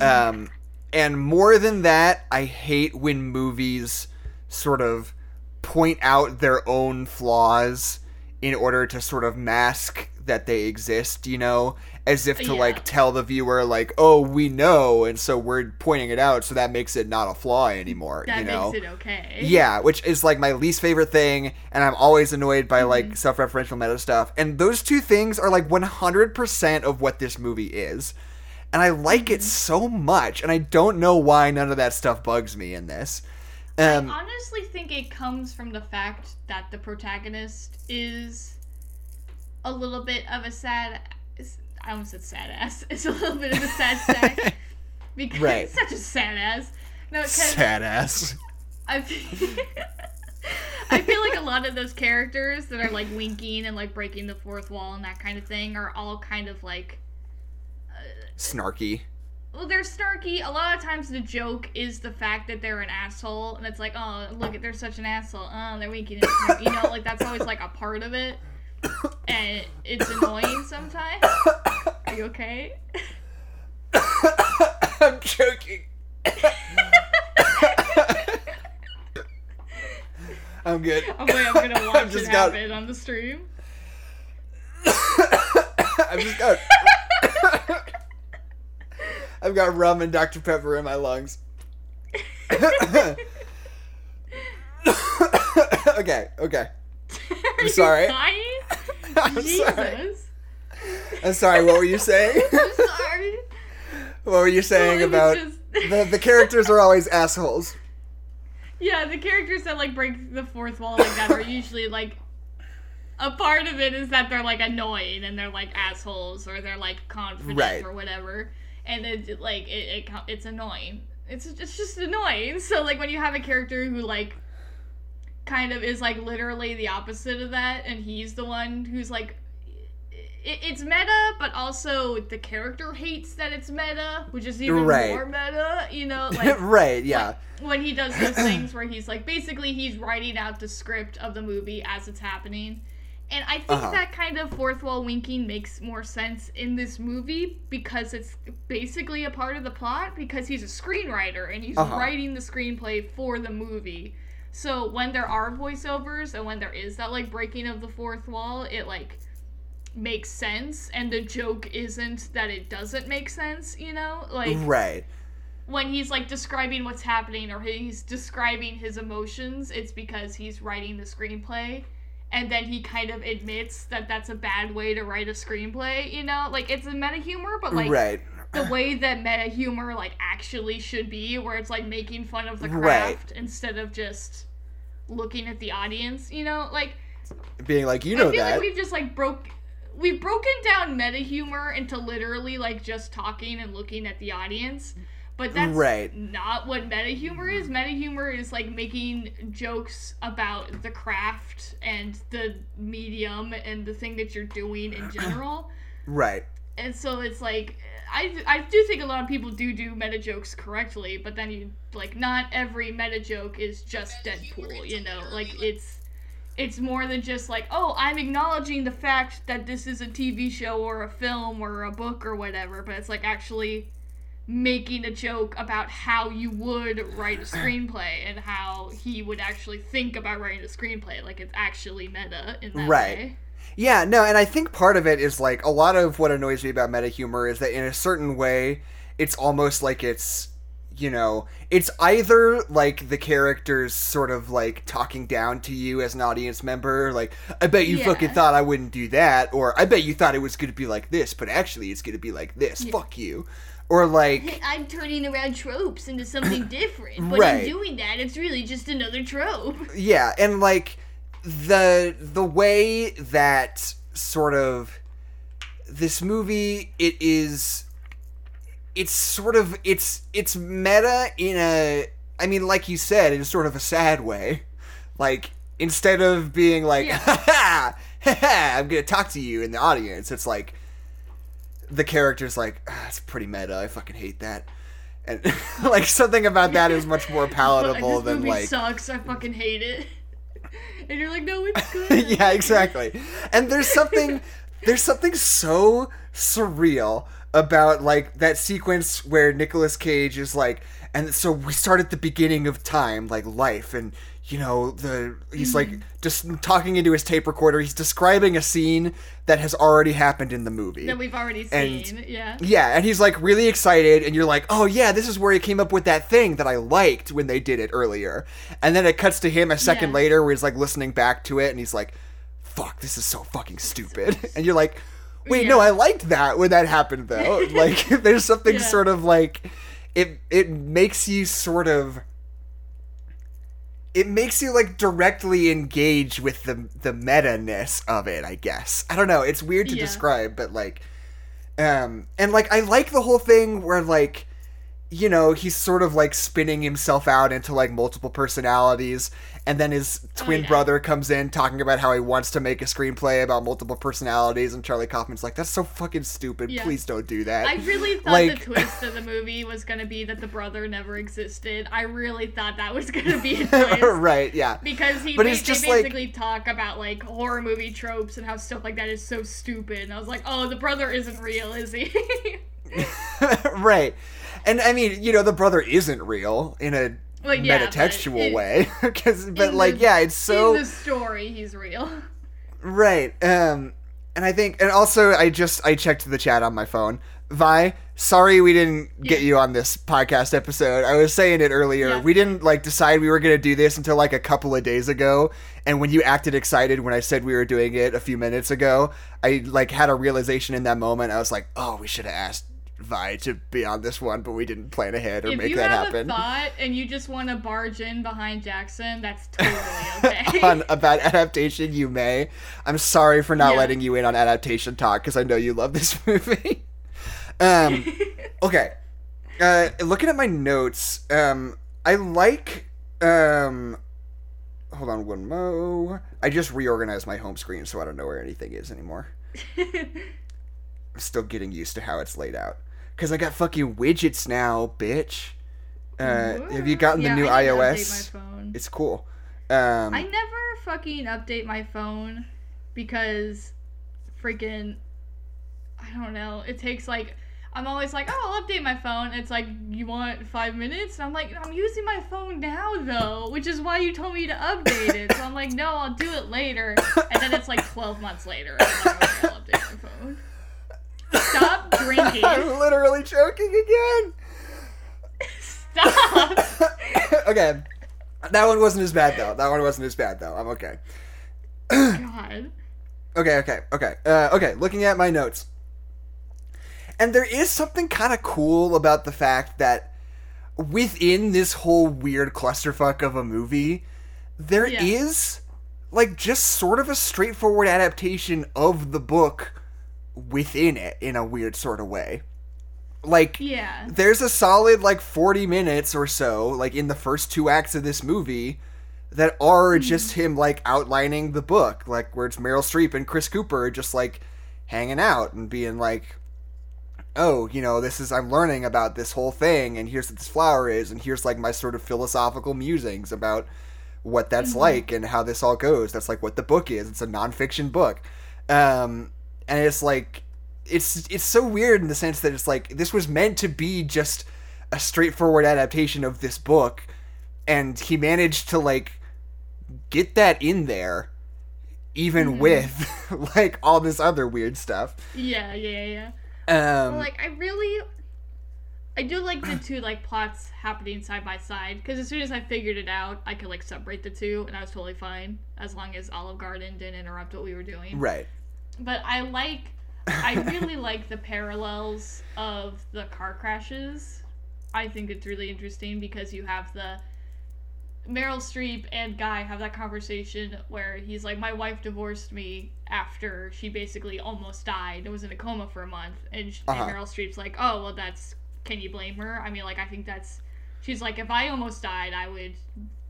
Um and more than that i hate when movies sort of point out their own flaws in order to sort of mask that they exist you know as if to Yeah. like tell the viewer like oh we know and so we're pointing it out so that makes it not a flaw anymore that you know makes it okay. yeah, which is like my least favorite thing, and I'm always annoyed by Mm-hmm. like self-referential meta stuff. And those two things are like 100% of what this movie is. And I like Mm-hmm. it so much, and I don't know why none of that stuff bugs me in this. Um, I honestly think it comes from the fact that the protagonist is a little bit of a sad. I almost said sad ass. <laughs> It's a little bit of a sad sack <laughs> because Right. such a sad ass. No, sad ass. I feel, <laughs> I feel like a lot of those characters that are like winking and like breaking the fourth wall and that kind of thing are all kind of like uh, Snarky. well, they're snarky. A lot of times the joke is the fact that they're an asshole, and it's like, oh, look, they're such an asshole. Oh, they're winking. and. You know, like that's always like a part of it, and it's annoying sometimes. Are you okay? I'm joking. I'm good. Oh wait, I'm gonna watch just it got- happen on the stream. I've just got. I've got rum and Dr. Pepper in my lungs. <laughs> <laughs> okay, okay. <laughs> You sorry. <laughs> I'm Jesus. sorry. I'm sorry, what were you <laughs> saying? I'm sorry. what were you saying Well, about just- the, the characters are always assholes? Yeah, the characters that like break the fourth wall like that are usually like a part of it is that they're like annoying and they're like assholes or they're like confident Right. or whatever, and it's like it, it it's annoying. It's it's just annoying. So like when you have a character who like kind of is like literally the opposite of that, and he's the one who's like. It's meta, but also the character hates that it's meta, which is even Right. more meta. You know, <laughs> like right, yeah. when he does those <clears throat> things where he's like basically he's writing out the script of the movie as it's happening and i think Uh-huh. that kind of fourth wall winking makes more sense in this movie because it's basically a part of the plot because he's a screenwriter and he's Uh-huh. writing the screenplay for the movie so when there are voiceovers and when there is that like breaking of the fourth wall it like makes sense and the joke isn't that it doesn't make sense you know like Right. when he's like describing what's happening or he's describing his emotions, it's because he's writing the screenplay. And then he kind of admits that that's a bad way to write a screenplay, you know? Like, it's a meta humor, but like right. The way that meta humor, like, actually should be, where it's like making fun of the Right. craft instead of just looking at the audience, you know? Like, Being like, you know I feel that. like we've just like broke we've broken down meta humor into literally like just talking and looking at the audience. But that's Right. not what meta humor is. Meta humor is like making jokes about the craft and the medium and the thing that you're doing in general. right. and so it's like I, I do think a lot of people do do meta jokes correctly, but then you like not every meta joke is just Deadpool, you know. Like it's it's more than just like, oh, I'm acknowledging the fact that this is a TV show or a film or a book or whatever, but it's like actually making a joke about how you would write a <clears throat> screenplay and how he would actually think about writing a screenplay. Like it's actually meta in that Right. way. Yeah, no, and I think part of it is like a lot of what annoys me about meta humor is that in a certain way, it's almost like it's, you know, it's either like the characters sort of like talking down to you as an audience member, like, I bet you Yeah. fucking thought I wouldn't do that, or I bet you thought it was going to be like this, but actually it's going to be like this. Fuck you. Or like, I'm turning around tropes into something <clears throat> different, but in doing that, it's really just another trope. yeah and like the the way that sort of this movie it is it's sort of it's it's meta in a i mean like you said in sort of a sad way like instead of being like Yeah. <laughs> ha ha ha ha i'm gonna talk to you in the audience it's like the character's like ah, it's pretty meta i fucking hate that and <laughs> like something about that is much more <laughs> palatable than like sucks. I fucking hate it. And you're like, no, it's <laughs> good. yeah, exactly. And there's something <laughs> there's something so surreal about like that sequence where Nicolas Cage is like and so we start at the beginning of time, like life and you know, the he's like mm-hmm. just talking into his tape recorder. He's describing a scene that has already happened in the movie. that we've already And- seen. yeah. Yeah, and he's like really excited, and you're like, oh yeah, this is where he came up with that thing that I liked when they did it earlier. And then it cuts to him a second Yeah. later where he's like listening back to it, and he's like, fuck, this is so fucking stupid. <laughs> And you're like, wait, no, I liked that when that happened though. <laughs> like, <laughs> there's something Yeah. sort of like, it it makes you sort of. It makes you like directly engage with the the meta ness of it, I guess. I don't know. It's weird to Yeah. describe, but like, um, and like I like the whole thing where like, you know, he's sort of like spinning himself out into like multiple personalities, and then his oh twin Oh, yeah. brother comes in talking about how he wants to make a screenplay about multiple personalities, and Charlie Kaufman's like, "That's so fucking stupid. Yeah. Please don't do that." I really thought Like- the twist of the <laughs> movie was gonna be that the brother never existed. I really thought that was gonna be a <laughs> twist. right? Yeah. Because he But ba- just like- basically talk about like horror movie tropes and how stuff like that is so stupid. And I was like, oh, the brother isn't real, is he? <laughs> right. And I mean, you know, the brother isn't real in a Well, yeah, metatextual it- way, <laughs> because but like, the- yeah, it's so In the story, he's real. Right. Um and I think and also I just I checked the chat on my phone. Vi, sorry we didn't get Yeah. you on this podcast episode. I was saying it earlier. Yeah. We didn't like decide we were going to do this until like a couple of days ago. And when you acted excited when I said we were doing it a few minutes ago, I like had a realization in that moment. I was like, "Oh, we should have asked Vi to be on this one, but we didn't plan ahead or if make you that have happen." a thought and you just want to barge in behind Jackson, that's totally <laughs> okay. on about adaptation, you may. I'm sorry for not Yeah. letting you in on adaptation talk because I know you love this <laughs> movie. um, <laughs> okay. Uh, looking at my notes, um, I like. Um, hold on one mo. I just reorganized my home screen, so I don't know where anything is anymore. I'm still getting used to how it's laid out because I got fucking widgets now, bitch. Uh, have you gotten Yeah, the new I need to update iOS? my phone. It's cool. Um, I never fucking update my phone because freaking I don't know. It takes like I'm always like, oh, I'll update my phone. It's like, you want five minutes? And I'm like, I'm using my phone now though, which is why you told me to update it. So I'm like, no, I'll do it later. And then it's like 12 months later. And I'm like, okay, I'll update my phone. Stop <laughs> drinking. I'm literally choking again. Stop. <laughs> okay. That one wasn't as bad though. That one wasn't as bad though. I'm okay. God. <clears throat> Okay, okay, okay. Uh, okay, looking at my notes. And there is something kind of cool about the fact that within this whole weird clusterfuck of a movie, there is Yeah. like just sort of a straightforward adaptation of the book within it in a weird sort of way. Like Yeah. there's a solid like 40 minutes or so like in the first two acts of this movie that are just him like outlining the book like where it's meryl streep and chris cooper just like hanging out and being like oh you know this is i'm learning about this whole thing and here's what this flower is and here's like my sort of philosophical musings about what that's like and how this all goes. That's like what the book is. It's a nonfiction book, um, and it's like it's it's so weird in the sense that it's like this was meant to be just a straightforward adaptation of this book, and he managed to like get that in there, even with <laughs> like all this other weird stuff. Yeah, yeah, yeah. Um, Well, like I really I do like the two like plots happening side by side because as soon as I figured it out, I could like separate the two, and I was totally fine as long as Olive Garden didn't interrupt what we were doing. right. But I like, I really <laughs> like the parallels of the car crashes. I think it's really interesting because you have the Meryl Streep and Guy have that conversation where he's like, "My wife divorced me after she basically almost died. and was in a coma for a month," and, sh- Uh-huh. and Meryl Streep's like, "Oh, well, that's can you blame her? I mean, like, I think that's." She's like, "If I almost died, I would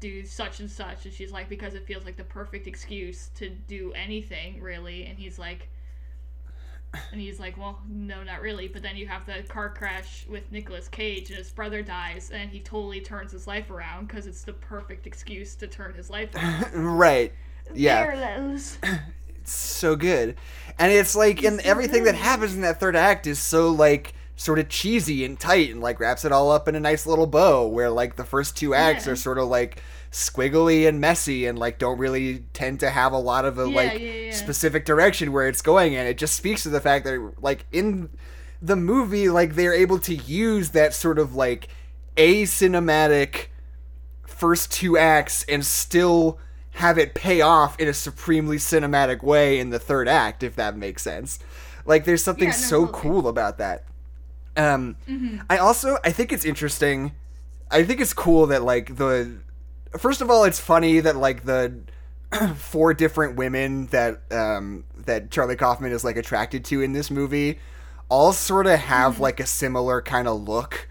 do such and such," and she's like, "Because it feels like the perfect excuse to do anything, really." And he's like. And he's like, well, no, not really. But then you have the car crash with Nicolas Cage, and his brother dies, and he totally turns his life around because it's the perfect excuse to turn his life around. <laughs> right. Yeah. Parallels. so good. And it's like and so everything that happens in that third act is so like sort of cheesy and tight and like wraps it all up in a nice little bow where like the first two acts Yeah. are sort of like squiggly and messy and like don't really tend to have a lot of a Yeah, like yeah, specific direction where it's going and it just speaks to the fact that like in the movie like they're able to use that sort of like a cinematic first two acts and still have it pay off in a supremely cinematic way in the third act if that makes sense like there's something Yeah, no, so totally. cool about that um Mm-hmm. i also i think it's interesting i think it's cool that like the first of all it's funny that like the <clears throat> four different women that um that charlie kaufman is like attracted to in this movie all sort of have Mm-hmm. like a similar kind of look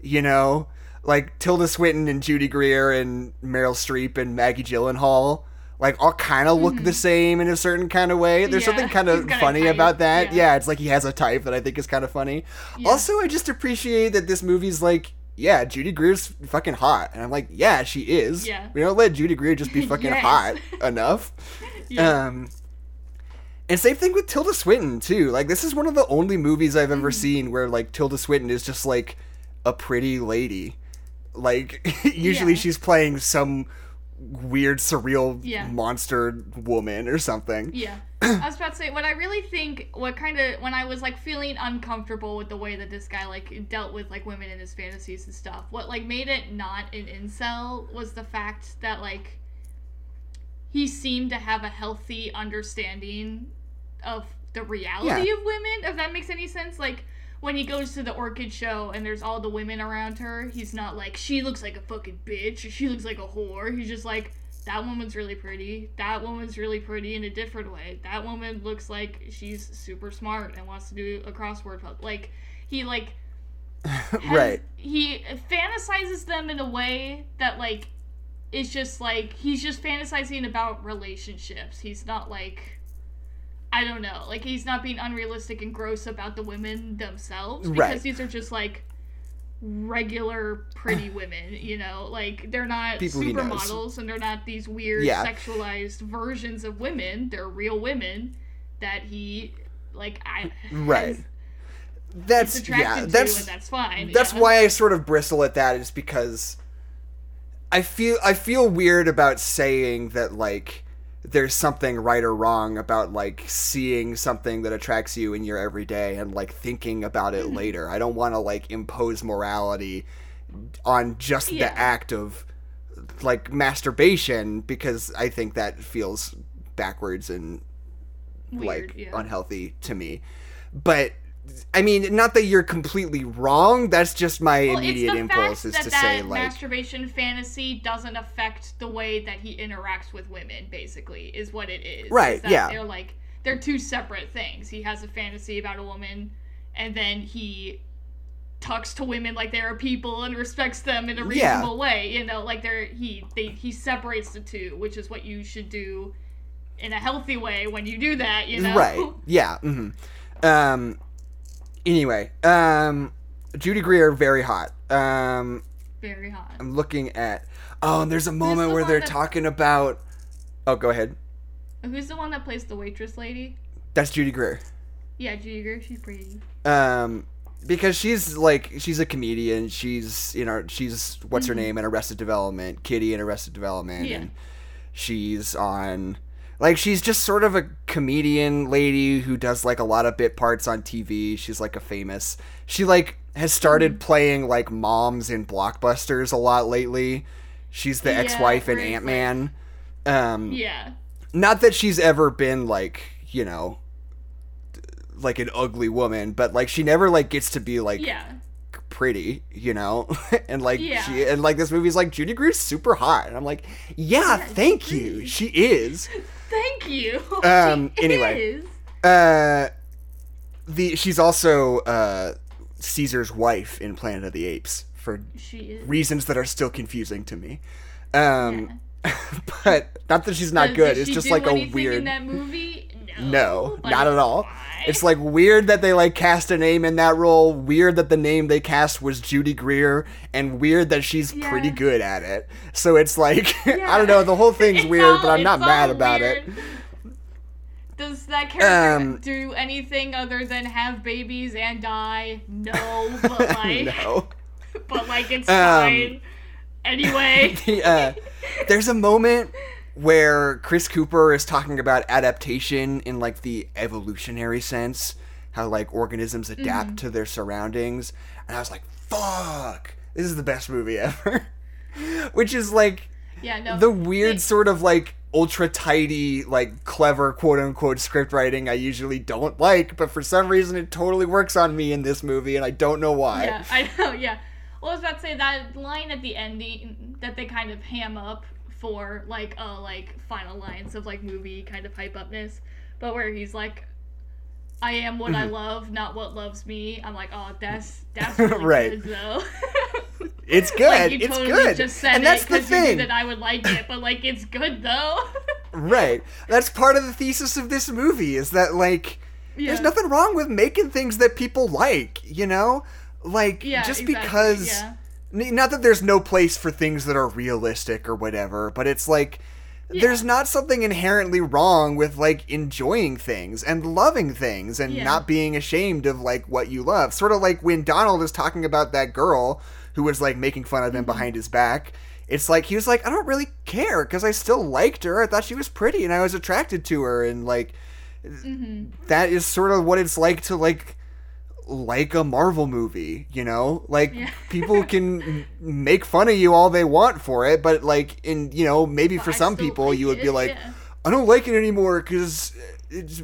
you know like tilda swinton and judy greer and meryl streep and maggie gyllenhaal like all kind of look the same in a certain kind of way there's Mm-hmm. Yeah, something kind of he's got a funny about that yeah. yeah. it's like he has a type that i think is kind of funny Yeah. also i just appreciate that this movie's like yeah, Judy Greer's fucking hot. And I'm like, yeah, she is. Yeah. We don't let Judy Greer just be <laughs> fucking Yes. hot enough. <laughs> Yeah. Um, and same thing with Tilda Swinton too. Like this is one of the only movies I've Mm-hmm. ever seen where like Tilda Swinton is just like a pretty lady. Like <laughs> usually she's playing some weird surreal Yeah. monster woman or something. Yeah. <clears throat> I was about to say what I really think what kind of when I was like feeling uncomfortable with the way that this guy like dealt with like women in his fantasies and stuff. What like made it not an incel was the fact that like he seemed to have a healthy understanding of the reality Yeah. of women, if that makes any sense. Like when he goes to the orchid show and there's all the women around her, he's not like she looks like a fucking bitch or she looks like a whore. He's just like that woman's really pretty. That woman's really pretty in a different way. That woman looks like she's super smart and wants to do a crossword puzzle. Like he like <laughs> has- Right. He fantasizes them in a way that like is just like he's just fantasizing about relationships. He's not like I don't know, like he's not being unrealistic and gross about the women themselves because Right. these are just like regular pretty <sighs> women, you know, like they're not People supermodels and they're not these weird Yeah. sexualized versions of women. They're real women that he like I Right. has- That's yeah, that's that's fine. that's yeah. why I sort of bristle at that is because I feel I feel weird about saying that like there's something right or wrong about like seeing something that attracts you in your everyday and like thinking about Mm-hmm. it later. I don't want to like impose morality on just Yeah. the act of like masturbation because I think that feels backwards and Weird, like yeah. unhealthy to me. But I mean, not that you're completely wrong. That's just my Well, immediate impulse is that to that say like, masturbation fantasy doesn't affect the way that he interacts with women. Basically, is what it is. Right, is yeah. They're like they're two separate things. He has a fantasy about a woman, and then he talks to women like they're people and respects them in a Yeah. reasonable way. You know, like they're he they he separates the two, which is what you should do in a healthy way when you do that. You know, right? Yeah. hmm Um. Anyway, um, Judy Greer very hot. Um, very hot. I'm looking at. Oh, and there's a moment the where they're that- talking about. Oh, go ahead. Who's the one that plays the waitress lady? That's Judy Greer. Yeah, Judy Greer. She's pretty. Um, because she's like she's a comedian. She's you know she's what's her name in Arrested Development, Kitty in Arrested Development, Yeah. and she's on. Like she's just sort of a comedian lady who does like a lot of bit parts on TV. She's like a famous. She like has started playing like moms in blockbusters a lot lately. She's the Yeah, ex-wife in Ant Man. Um, Yeah. not that she's ever been like you know like an ugly woman but like she never like gets to be like Yeah. pretty you know <laughs> and like Yeah. she and like this movie's like judy greer's super hot and i'm like yeah, thank you she is <laughs> Thank you. <laughs> Um, She anyway. is. uh the she's also uh caesar's wife in planet of the apes for reasons that are still confusing to me um Yeah. <laughs> but not that she's not Does- good it's just like a weird in that movie. No. No, not at all. why? It's like weird that they like cast a name in that role. Weird that the name they cast was Judy Greer, and weird that she's Yeah. pretty good at it. So it's like <laughs> I don't know. The whole thing's <laughs> It's weird, all- but I'm not mad about weird. it. Does that character Um, do anything other than have babies and die? No, <laughs> but like, no. but like it's Um, fine. Anyway, The, uh, there's a moment where Chris Cooper is talking about adaptation in like the evolutionary sense, how like organisms adapt Mm-hmm. to their surroundings, and I was like, "Fuck, this is the best movie <laughs> ever." Which is like yeah, no. the weird They- sort of like ultra tidy, like clever quote unquote script writing I usually don't like, but for some reason it totally works on me in this movie, and I don't know why. Yeah, I <laughs> know. Yeah. Well, I was about to say that line at the ending that they kind of ham up for like a like final lines of like movie kind of hype upness, but where he's like, "I am what Mm-hmm. I love, not what loves me." I'm like, oh, that's that's <laughs> really Right. <laughs> <laughs> good though. It's good. like you it's totally good. just said and that's it the thing. that I would like it, but like it's good though. Right. That's part of the thesis of this movie is that like yeah. there's nothing wrong with making things that people like, you know? Like Yeah, just exactly, because yeah. Not that there's no place for things that are realistic or whatever, but it's like there's not something inherently wrong with like enjoying things and loving things and Yeah. not being ashamed of like what you love. Sort of like when Donald is talking about that girl who was like making fun of him Mm-hmm. behind his back. It's like he was like, I don't really care because I still liked her. I thought she was pretty and I was attracted to her and like Mm-hmm. that is sort of what it's like to like like a Marvel movie, you know? Like Yeah. people <laughs> can make fun of you all they want for it, but like in, you know, maybe But for I some people like you would be like yeah. I don't like it anymore cuz it's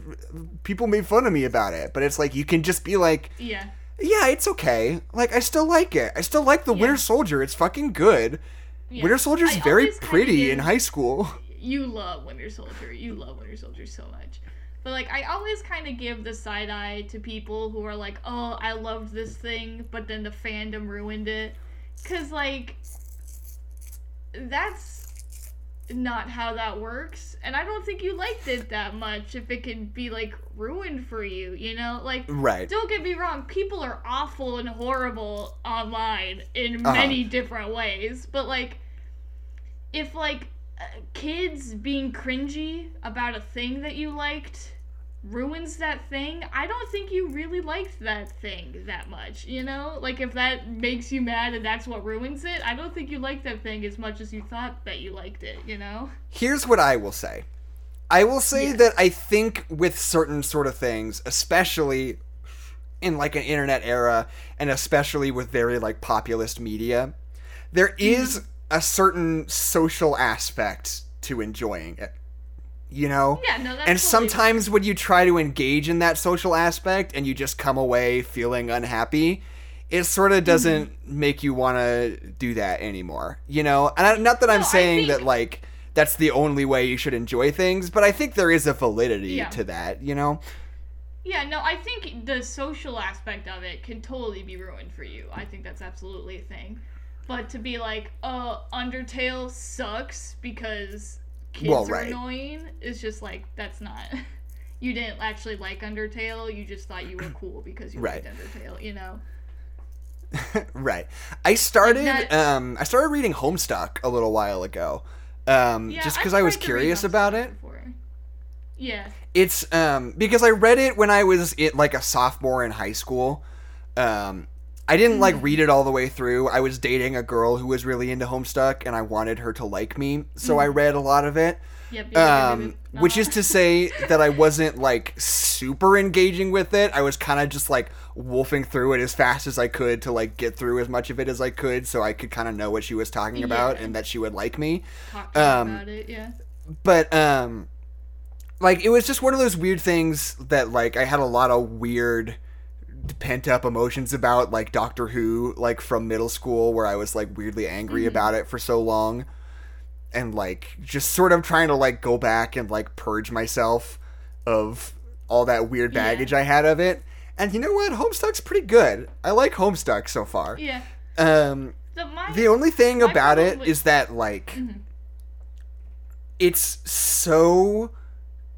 people made fun of me about it. But it's like you can just be like, Yeah. yeah, it's okay. Like I still like it. I still like the Yeah. Winter Soldier. It's fucking good. yeah. Winter Soldier's I very pretty in high school. you love Winter Soldier. You love Winter Soldier so much. But like I always kind of give the side eye to people who are like, "Oh, I loved this thing, but then the fandom ruined it." Cuz like that's not how that works. And I don't think you liked it that much if it can be like ruined for you, you know? Like Right. don't get me wrong, people are awful and horrible online in Uh-huh. many different ways, but like if like uh, kids being cringy about a thing that you liked ruins that thing, I don't think you really liked that thing that much, you know? Like if that makes you mad and that's what ruins it, I don't think you liked that thing as much as you thought that you liked it, you know? Here's what I will say. I will say Yeah. that I think with certain sort of things, especially in like an internet era and especially with very like populist media, there mm-hmm. is a certain social aspect to enjoying it. You know? Yeah, no, that's and totally- sometimes when you try to engage in that social aspect and you just come away feeling unhappy, it sort of doesn't Mm-hmm. make you want to do that anymore. You know? And I, not that I'm No, saying think- that like that's the only way you should enjoy things, but I think there is a validity Yeah. to that, you know? Yeah, no, I think the social aspect of it can totally be ruined for you. I think that's absolutely a thing. But to be like, uh, Undertale sucks because kids Well, are annoying It's just like, that's not. <laughs> You didn't actually like Undertale, you just thought you were cool because you Right. liked Undertale, you know? <laughs> right. I started that- um I started reading Homestuck a little while ago. Um Yeah, just because I was tried to read curious about it. before. Yeah. It's um because I read it when I was in, like a sophomore in high school. Um I didn't like read it all the way through. I was dating a girl who was really into Homestuck and I wanted her to like me, so I read a lot of it. Yep. yep, Um yep, which Uh-huh. is to say <laughs> that I wasn't like super engaging with it. I was kind of just like wolfing through it as fast as I could to like get through as much of it as I could so I could kind of know what she was talking about and that she would like me. Talk um, about it. Yeah. but um like it was just one of those weird things that like I had a lot of weird pent up emotions about like Doctor Who like from middle school where I was like weirdly angry about it for so long and like just sort of trying to like go back and like purge myself of all that weird Yeah. baggage I had of it. And you know what? Homestuck's pretty good. I like Homestuck so far. Yeah. Um The my the only thing about it is that like Mhm. it's so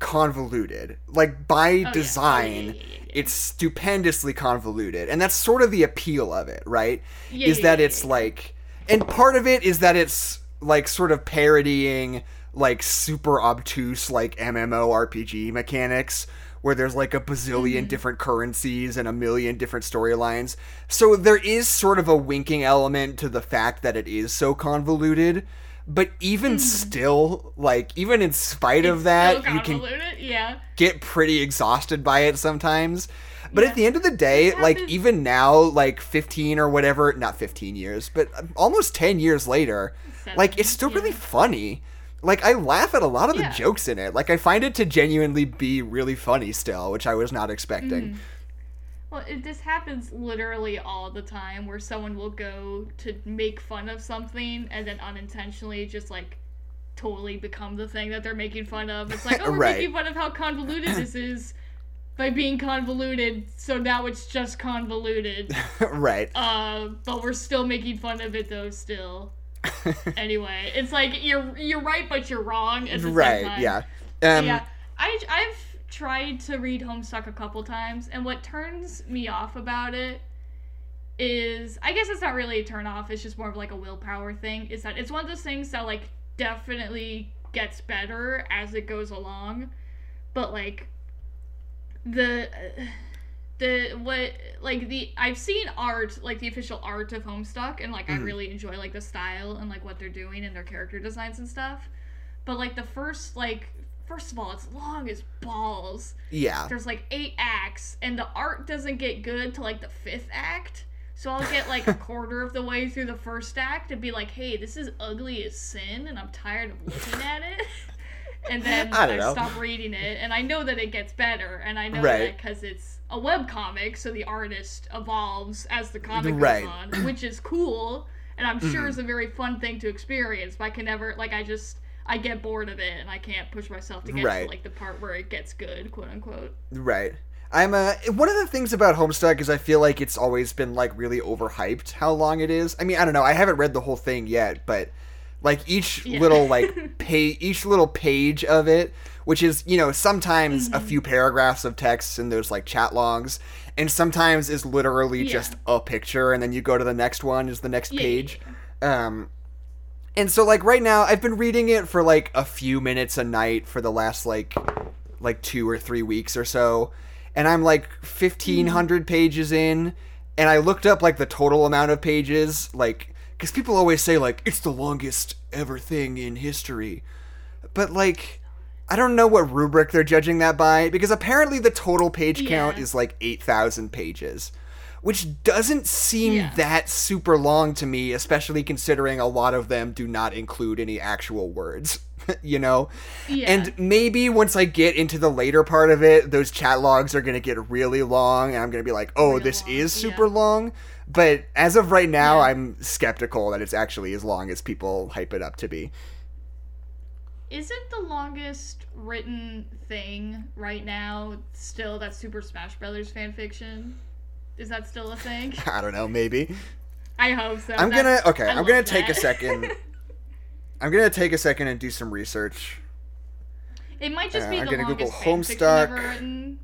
convoluted. Like by Oh, design, yeah, yeah, yeah, it's stupendously convoluted. And that's sort of the appeal of it, right? Is that it's like and part of it is that it's like sort of parodying like super obtuse like MMO RPG mechanics where there's like a bazillion Mm-hmm. different currencies and a million different storylines. So there is sort of a winking element to the fact that it is so convoluted. But even still, like even in spite of Mm-hmm. That, you can Yeah. get pretty exhausted by it sometimes. But Yeah. at the end of the day, like even now, like 15 or whatever, not 15 years, but almost 10 years later, like it's still Seven, really funny. Like I laugh at a lot of the jokes in it. Like I find it to genuinely be really funny still, which I was not Mm-hmm. Well, it, this happens literally all the time where someone will go to make fun of something and then unintentionally just like totally become the thing that they're making fun of. It's like, <laughs> oh, we're Right. making fun of how convoluted this is by being convoluted, so now it's just convoluted. <laughs> right. Uh, but we're still making fun of it though. Still. <laughs> anyway, it's like you're you're right, but you're wrong at the same Right. Yeah. Um yeah, I I've tried to read Homestuck a couple times, and what turns me off about it is I guess it's not really a turn off. It's just more of like a willpower thing. Is that it's one of those things that like definitely gets better as it goes along, but like the. the what like the I've seen art like the official art of Homestuck and like I Mhm. really enjoy like the style and like what they're doing and their character designs and stuff. But like the first like first of all it's long as balls. yeah. There's like eight acts and the art doesn't get good to like the fifth act. So I'll get like a <laughs> quarter of the way through the first act and be like, "Hey, this is ugly as sin and I'm tired of looking at it." <laughs> And then I I, stop reading it and I know that it gets better and I know Right. that cuz it's a web comic so the artist evolves as the comic Right. goes on, which is cool and I'm sure Mhm. is a very fun thing to experience, but I can never like I just I get bored of it and I can't push myself to get Right. to like the part where it gets good, quote unquote. Right. I'm uh one of the things about Homestuck is I feel like it's always been like really overhyped how long it is. I mean, I don't know. I haven't read the whole thing yet, but like each Yeah. little like <laughs> pay each little page of it, which is, you know, sometimes Mm-hmm. a few paragraphs of text and there's like chat logs, and sometimes is literally Yeah. just a picture and then you go to the next one is the next Yeah, page. Um and so like right now I've been reading it for like a few minutes a night for the last like like 2 or 3 weeks or so. And I'm like 1500 pages in and I looked up like the total amount of pages like cuz people always say like it's the longest ever thing in history. But like I don't know what rubric they're judging that by because apparently the total page count is like 8000 pages which doesn't seem Yeah. that super long to me, especially considering a lot of them do not include any actual words, <laughs> you know? Yeah. And maybe once I get into the later part of it, those chat logs are going to get really long, and I'm going to be like, oh, Real this long, is yeah. super long. But as of right now, Yeah. I'm skeptical that it's actually as long as people hype it up to be. Isn't the longest written thing right now still that Super Smash Brothers fan fiction? Is that still a thing? <laughs> I don't know. Maybe. I hope so. I'm gonna okay. I am gonna take that. a second. <laughs> I'm gonna take a second and do some research. It might just uh, be I'm gonna longest Google Homestuck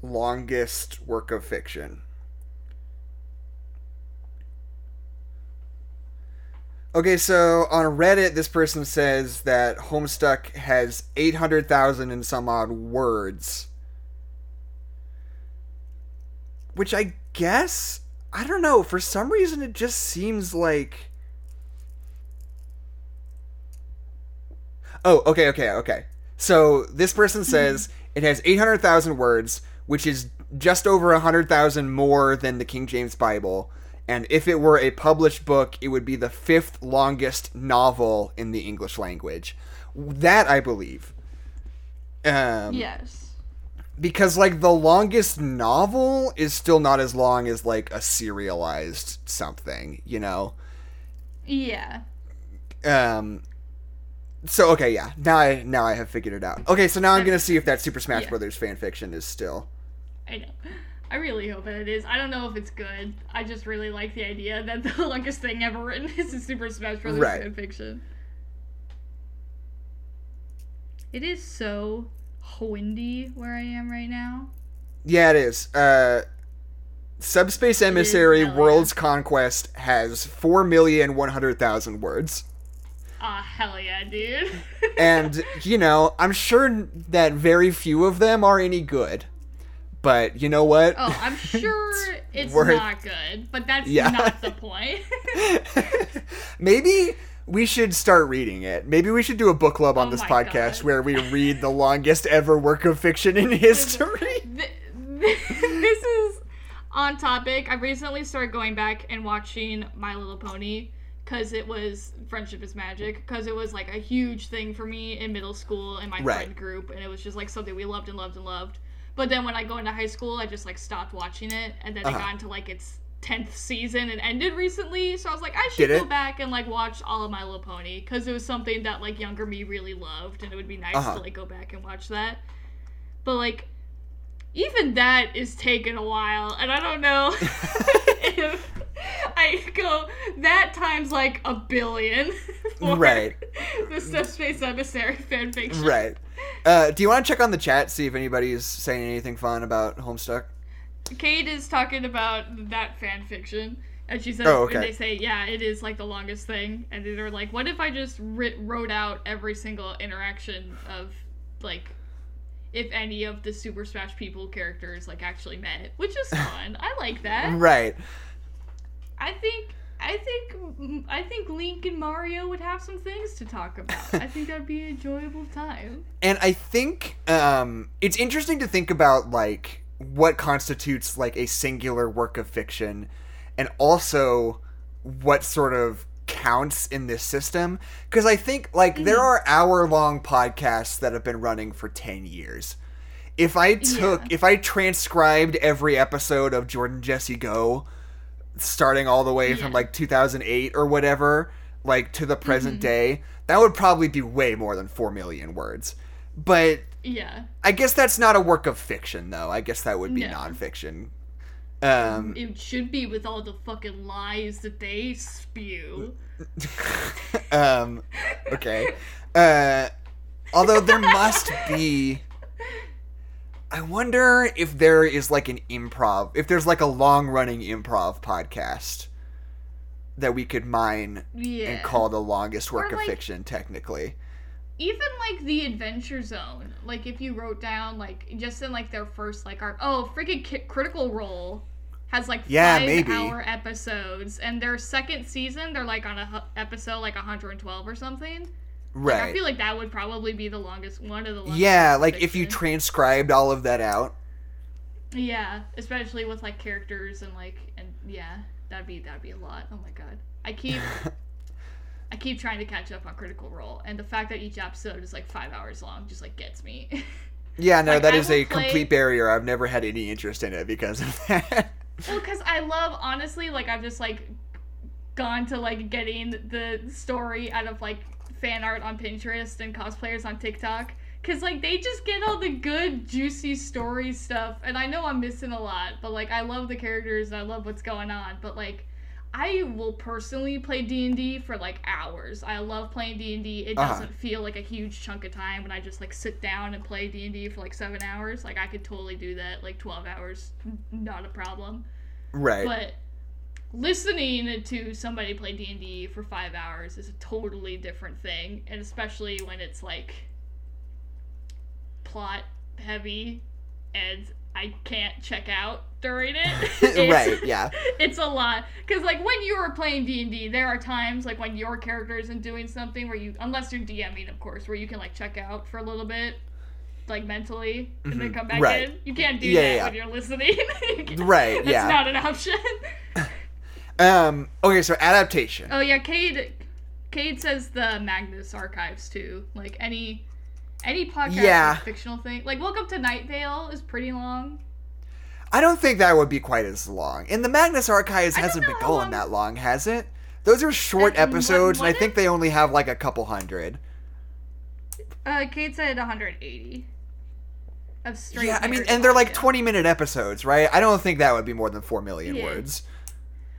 longest work of fiction. Okay, so on Reddit, this person says that Homestuck has 800,000 and some odd words. Which I guess, I don't know, for some reason it just seems like. Oh, okay, okay, okay. So this person says it has 800,000 words, which is just over 100,000 more than the King James Bible. And if it were a published book, it would be the fifth longest novel in the English language. That I believe. Um, Yes. Because, like, the longest novel is still not as long as, like, a serialized something, you know? Yeah. Um, so okay, yeah. Now I now I have figured it out. Okay, so now I'm gonna see if that Super Smash Yeah. Brothers fan fiction is still. I know. I really hope that it is. I don't know if it's good. I just really like the idea that the <laughs> longest thing ever written is a Super Smash Brothers Right. fanfiction. It is so windy where I am right now. Yeah, it is. Uh, Subspace Emissary yeah. World's Conquest has four million one hundred thousand words, Ah, hell yeah, dude. <laughs> and you know I'm sure that very few of them are any good. But you know what? oh, I'm <laughs> sure it's worth- not good, but that's Yeah. not the <laughs> point. Maybe we should start reading it. Maybe we should do a book club on Oh this podcast God. where we <laughs> read the longest ever work of fiction in history. <laughs> Th- th- this is on topic. I recently started going back and watching My Little Pony because it was Friendship is Magic because it was like a huge thing for me in middle school in my Right. friend group and it was just like something we loved and loved and loved. But then when I go into high school, I just like stopped watching it and then Uh-huh. it got into like its 10th season and ended recently. So I was like, I Did should go it? back and like watch all of My Little Pony because it was something that like younger me really loved and it would be nice Uh-huh. to like go back and watch that. But like even that is taking a while, and I don't know <laughs> <laughs> if I go that times like a billion. <laughs> For Right. The Subspace Emissary fanfiction. Right. Uh, do you want to check on the chat, see if anybody's saying anything fun about Homestuck? Kate is talking about that fan fiction. And she says, Oh, okay. and they say, yeah, it is like the longest thing. And they're like, what if I just writ- wrote out every single interaction of, like, if any of the Super Smash people characters, like, actually met? Which is <laughs> fun. I like that. Right. I think I think I think Link and Mario would have some things to talk about. I think that'd be an enjoyable time. <laughs> And I think um, it's interesting to think about like what constitutes like a singular work of fiction, and also what sort of counts in this system. Because I think like there mm. are hour long podcasts that have been running for ten years. If I took, Yeah. if I transcribed every episode of Jordan Jesse Go, starting all the way from like 2008 or whatever, like to the present mm-hmm. day, that would probably be way more than 4 million words. But Yeah. I guess that's not a work of fiction, though. I guess that would be No. nonfiction. Um, It should be with all the fucking lies that they spew. <laughs> um, okay. Uh, although there must be. I wonder if there is like an improv, if there's like a long running improv podcast that we could mine Yeah. and call the longest work Or, of like- fiction, technically. Even like the Adventure Zone, like if you wrote down like just in like their first like arc, oh freaking Ki- Critical Role has like Yeah, five maybe. hour episodes, and their second season they're like on a episode like 112 or something. Like, I feel like that would probably be the longest one of the longest. Yeah, like if you transcribed all of that out. Yeah, especially with like characters and like and yeah, that'd be that'd be a lot. Oh my god. I keep <laughs> I keep trying to catch up on Critical Role and the fact that each episode is like 5 hours long just like gets me. <laughs> Yeah, no, Like, that I is a play- complete barrier. I've never had any interest in it because of that. well, cuz I love honestly like I've just like gone to like getting the story out of like fan art on Pinterest and cosplayers on TikTok cuz like they just get all the good juicy story stuff and I know I'm missing a lot, but like I love the characters and I love what's going on, but like I will personally play D&D for like hours. I love playing D&D. It Uh-huh. doesn't feel like a huge chunk of time when I just like sit down and play D&D for like 7 hours. Like I could totally do that like 12 hours, not a problem right. but listening to somebody play D&D for 5 hours is a totally different thing, and especially when it's like plot heavy and I can't check out during it. <laughs> <laughs> Right, yeah. It's a lot because like when you are playing D&D, there are times like when your character isn't doing something where you unless you're DMing of course, where you can like check out for a little bit like mentally and then Mhm, come back right. in. You can't do Yeah, that yeah, when you're listening. <laughs> Right, That's yeah. not an option. Um, okay, so adaptation. Oh yeah, Cade. Cade says the Magnus archives too. Like any any podcast Yeah. fictional thing. Like Welcome to Night Vale is pretty long. I don't think that would be quite as long. And the Magnus Archives hasn't been going long- that long, has it? Those are short And episodes, and I think they only have like a couple hundred. Uh, Kate said 180 of straight. yeah, I mean, and they're like 20 minute episodes, right? I don't think that would be more than 4 million Yeah. words.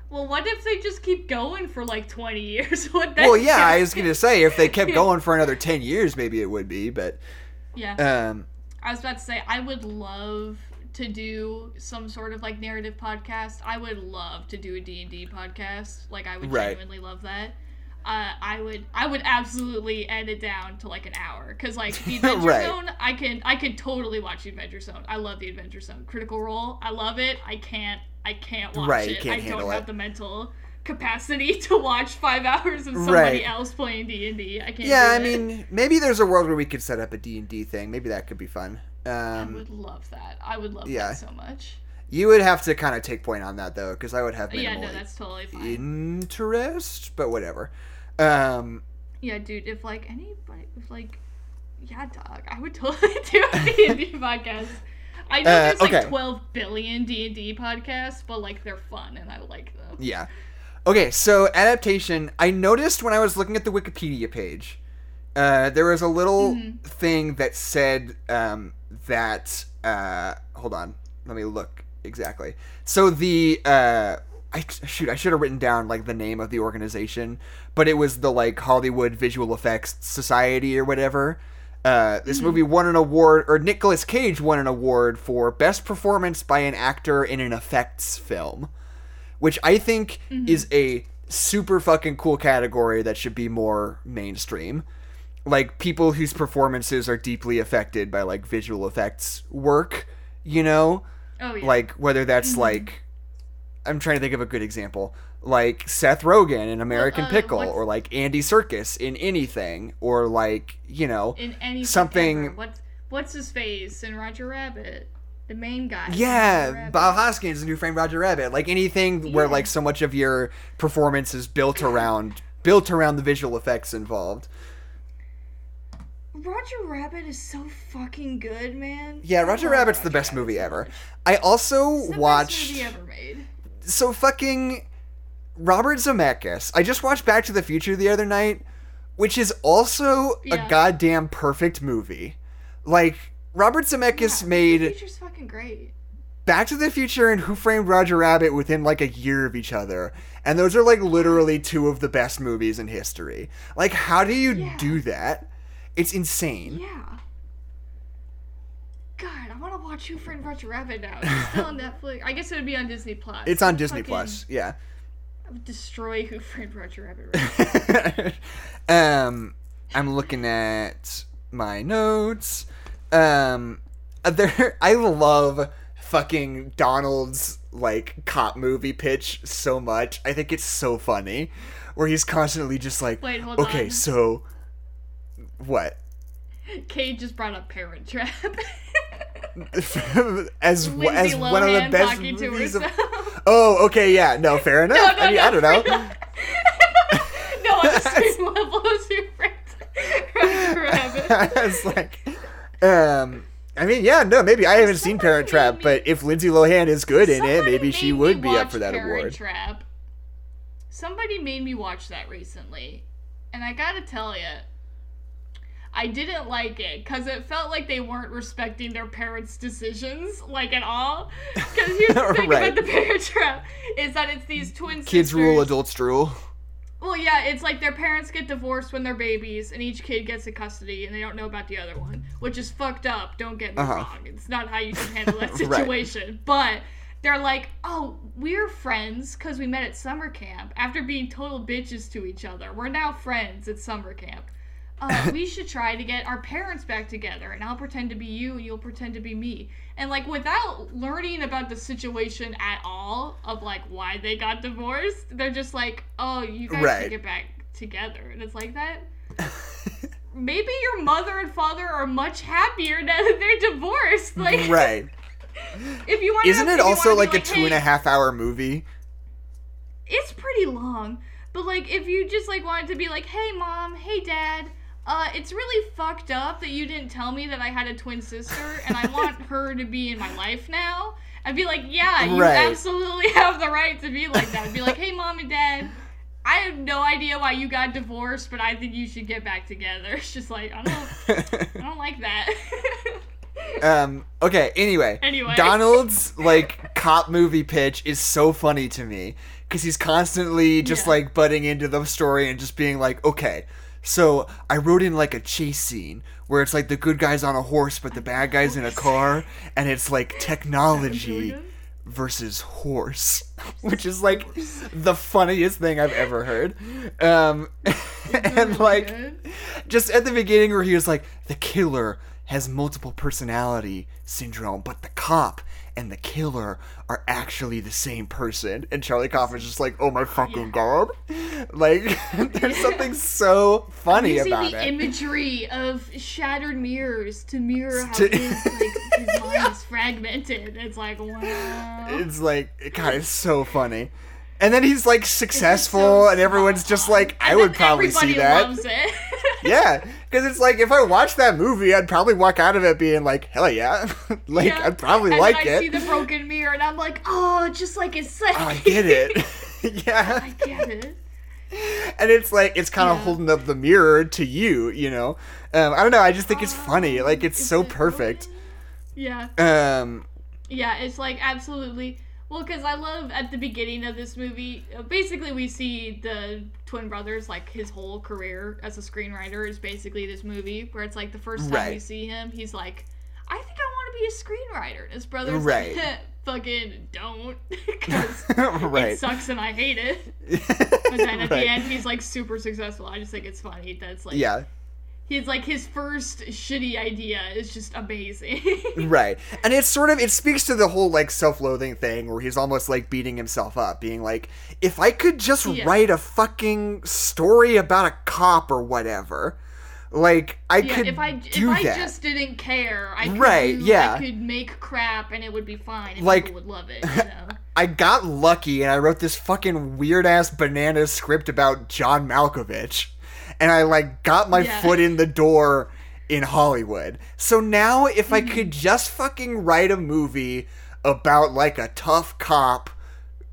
Well, what if they just keep going for like 20 years? <laughs> What? then Well, yeah, I was going to say, if they kept <laughs> going for another 10 years, maybe it would be, but. Yeah, Um, I was about to say I would love to do some sort of like narrative podcast. I would love to do a D&D podcast. Like I would Right. genuinely love that. Uh, I would I would absolutely edit it down to like an hour because like <laughs> the Adventure Right. Zone I can I could totally watch the Adventure Zone. I love the Adventure Zone. Critical Role I love it. I can't I can't watch Right, it. can't I don't have the mental capacity <laughs> to watch five hours of somebody Right. else playing D and D. I can't. yeah, I mean, maybe there's a world where we could set up a D&D thing. Maybe that could be fun. I Um, would love that. I would love yeah. that so much. you would have to kind of take point on that, though, because I would have Yeah, minimal no, that's totally fine. interest, but whatever. Um, Yeah, dude, if like anybody, if like, yeah, dog, I would <laughs> totally do a D&D <laughs> podcast. I know Uh, there's like 12 billion D&D podcasts, but like they're fun and I like them. Yeah. Okay, so adaptation. I noticed when I was looking at the Wikipedia page, uh, there was a little Mhm. thing that said um, that. Uh, hold on, let me look exactly. So the uh, I shoot, I should have written down like the name of the organization, but it was the like Hollywood Visual Effects Society or whatever. Uh, this movie hmm. won an award, or Nicolas Cage won an award for best performance by an actor in an effects film which I think mm-hmm. is a super fucking cool category that should be more mainstream. Like people whose performances are deeply affected by like visual effects work, you know? Oh yeah. Like whether that's mm-hmm. like I'm trying to think of a good example. Like Seth Rogen in American uh, Pickle or like Andy Serkis in anything or like, you know, in any something- What's what's his face in Roger Rabbit? The main guy. Yeah. Bob Hoskins in Who Framed Roger Rabbit. Like anything where like so much of your performance is built around built around the visual effects involved. Roger Rabbit is so fucking good, man. Yeah, Roger Rabbit's the best movie ever. I also the best watched movie ever made. So fucking Robert Zemeckis. I just watched Back to the Future the other night, which is also Yeah. a goddamn perfect movie. Like Robert Zemeckis Yeah, made the Future's fucking great. Back to the Future and Who Framed Roger Rabbit within like a year of each other. And those are like literally two of the best movies in history. Like, how do you Yeah. do that? It's insane. Yeah. God, I want to watch Who Framed Roger Rabbit now. It's still on <laughs> Netflix. I guess it would be on Disney Plus. It's on Disney fucking- Plus. Yeah. I would destroy Who Framed Roger Rabbit. Right <laughs> um, I'm looking at my notes. Um, there, <laughs> I love fucking Donald's like cop movie pitch so much. I think it's so funny, where he's constantly just like, Wait, hold okay, on. so what? Kate just brought up Parent Trap. <laughs> as Lindsay as one of the best movies of. <laughs> Oh, okay, yeah, no, fair <laughs> enough. no, no, I mean, no, I don't know. no, on the same level as Who Framed Roger Rabbit. I was like, um, I mean, yeah, no, maybe I haven't seen Parent made Trap, but if Lindsay Lohan is good in it, maybe she would be up for that Parent award. Trap. Somebody made me watch that recently, and I gotta tell you, I didn't like it because it felt like they weren't respecting their parents' decisions, like at all. Because here's <laughs> the thing Right. about the Parent Trap is that it's these twin Kids rule, adults drool. Well, yeah, it's like their parents get divorced when they're babies, and each kid gets a custody, and they don't know about the other one, which is fucked up. Don't get me Uh-huh. wrong; it's not how you should handle that <laughs> Right. situation. But they're like, "Oh, we're friends because we met at summer camp after being total bitches to each other. We're now friends at summer camp. Uh, <laughs> we should try to get our parents back together, and I'll pretend to be you, and you'll pretend to be me." And like without learning about the situation at all of like why they got divorced, they're just like, "Oh, you guys Right. should get back together," and it's like that. <laughs> Maybe your mother and father are much happier <laughs> now that they're divorced. Like, right. if you want, Isn't it also wanna like a two and a half hour movie? It's pretty long, but like if you just like wanted to be like, "Hey, mom, hey, dad." Uh, it's really fucked up that you didn't tell me that I had a twin sister, and I want <laughs> her to be in my life now. I'd be like, yeah, you Right. absolutely <laughs> have the right to be like that. I'd be like, hey, mom and dad, I have no idea why you got divorced, but I think you should get back together. <laughs> It's just like I don't, I don't like that. um. Okay. Anyway. Anyway. Donald's like cop movie pitch is so funny to me because he's constantly just Yeah. like butting into the story and just being like, okay. So I wrote in like a chase scene where it's like the good guy's on a horse but the bad guy's in a car and it's like technology versus horse, <laughs> which is like the funniest thing I've ever heard. Um, <laughs> and like, just at the beginning where he was like, the killer has multiple personality syndrome, but the cop and the killer are actually the same person. And Charlie Kaufman's just like, oh my oh, fucking god. Like, <laughs> there's <laughs> something so funny Using about the it. imagery of shattered mirrors to mirror how To- his, like, his <laughs> mind is fragmented. It's like, wow. It's like, God, it's so funny. And then he's like successful, so and everyone's just like, I would probably see that. Loves it. Yeah, because it's like if I watched that movie, I'd probably walk out of it being like, hell yeah, <laughs> like Yeah. I'd probably and like I it. see the broken mirror, and I'm like, oh, just like it's like. <laughs> Oh, I get it. <laughs> yeah, I get it. and it's like it's kind of Yeah. holding up the mirror to you, you know. Um, I don't know. I just think it's funny. Oh, Like it's so it perfect. broken? Yeah. Um, Yeah, it's like absolutely. Well, because I love at the beginning of this movie, uh, basically we see the twin brothers, like his whole career as a screenwriter is basically this movie, where it's like the first time we Right. see him, he's like, I think I want to be a screenwriter. And his brother's Right. like, fucking don't, <laughs> because <laughs> right. it sucks and I hate it. <laughs> But then at Right. the end, he's like super successful. I just think it's funny that's like, Yeah. He's like his first shitty idea is just amazing. <laughs> Right. And it's sort of it speaks to the whole like self-loathing thing where he's almost like beating himself up, being like, if I could just Yeah. write a fucking story about a cop or whatever, like I Yeah, could if I do if I that. just didn't care, I could Right, do- yeah. I could make crap and it would be fine. And Like- people would love it. You <laughs> know? I got lucky and I wrote this fucking weird ass banana script about John Malkovich. And I like got my Yeah. foot in the door in Hollywood. So now if I Mm-hmm. could just fucking write a movie about like a tough cop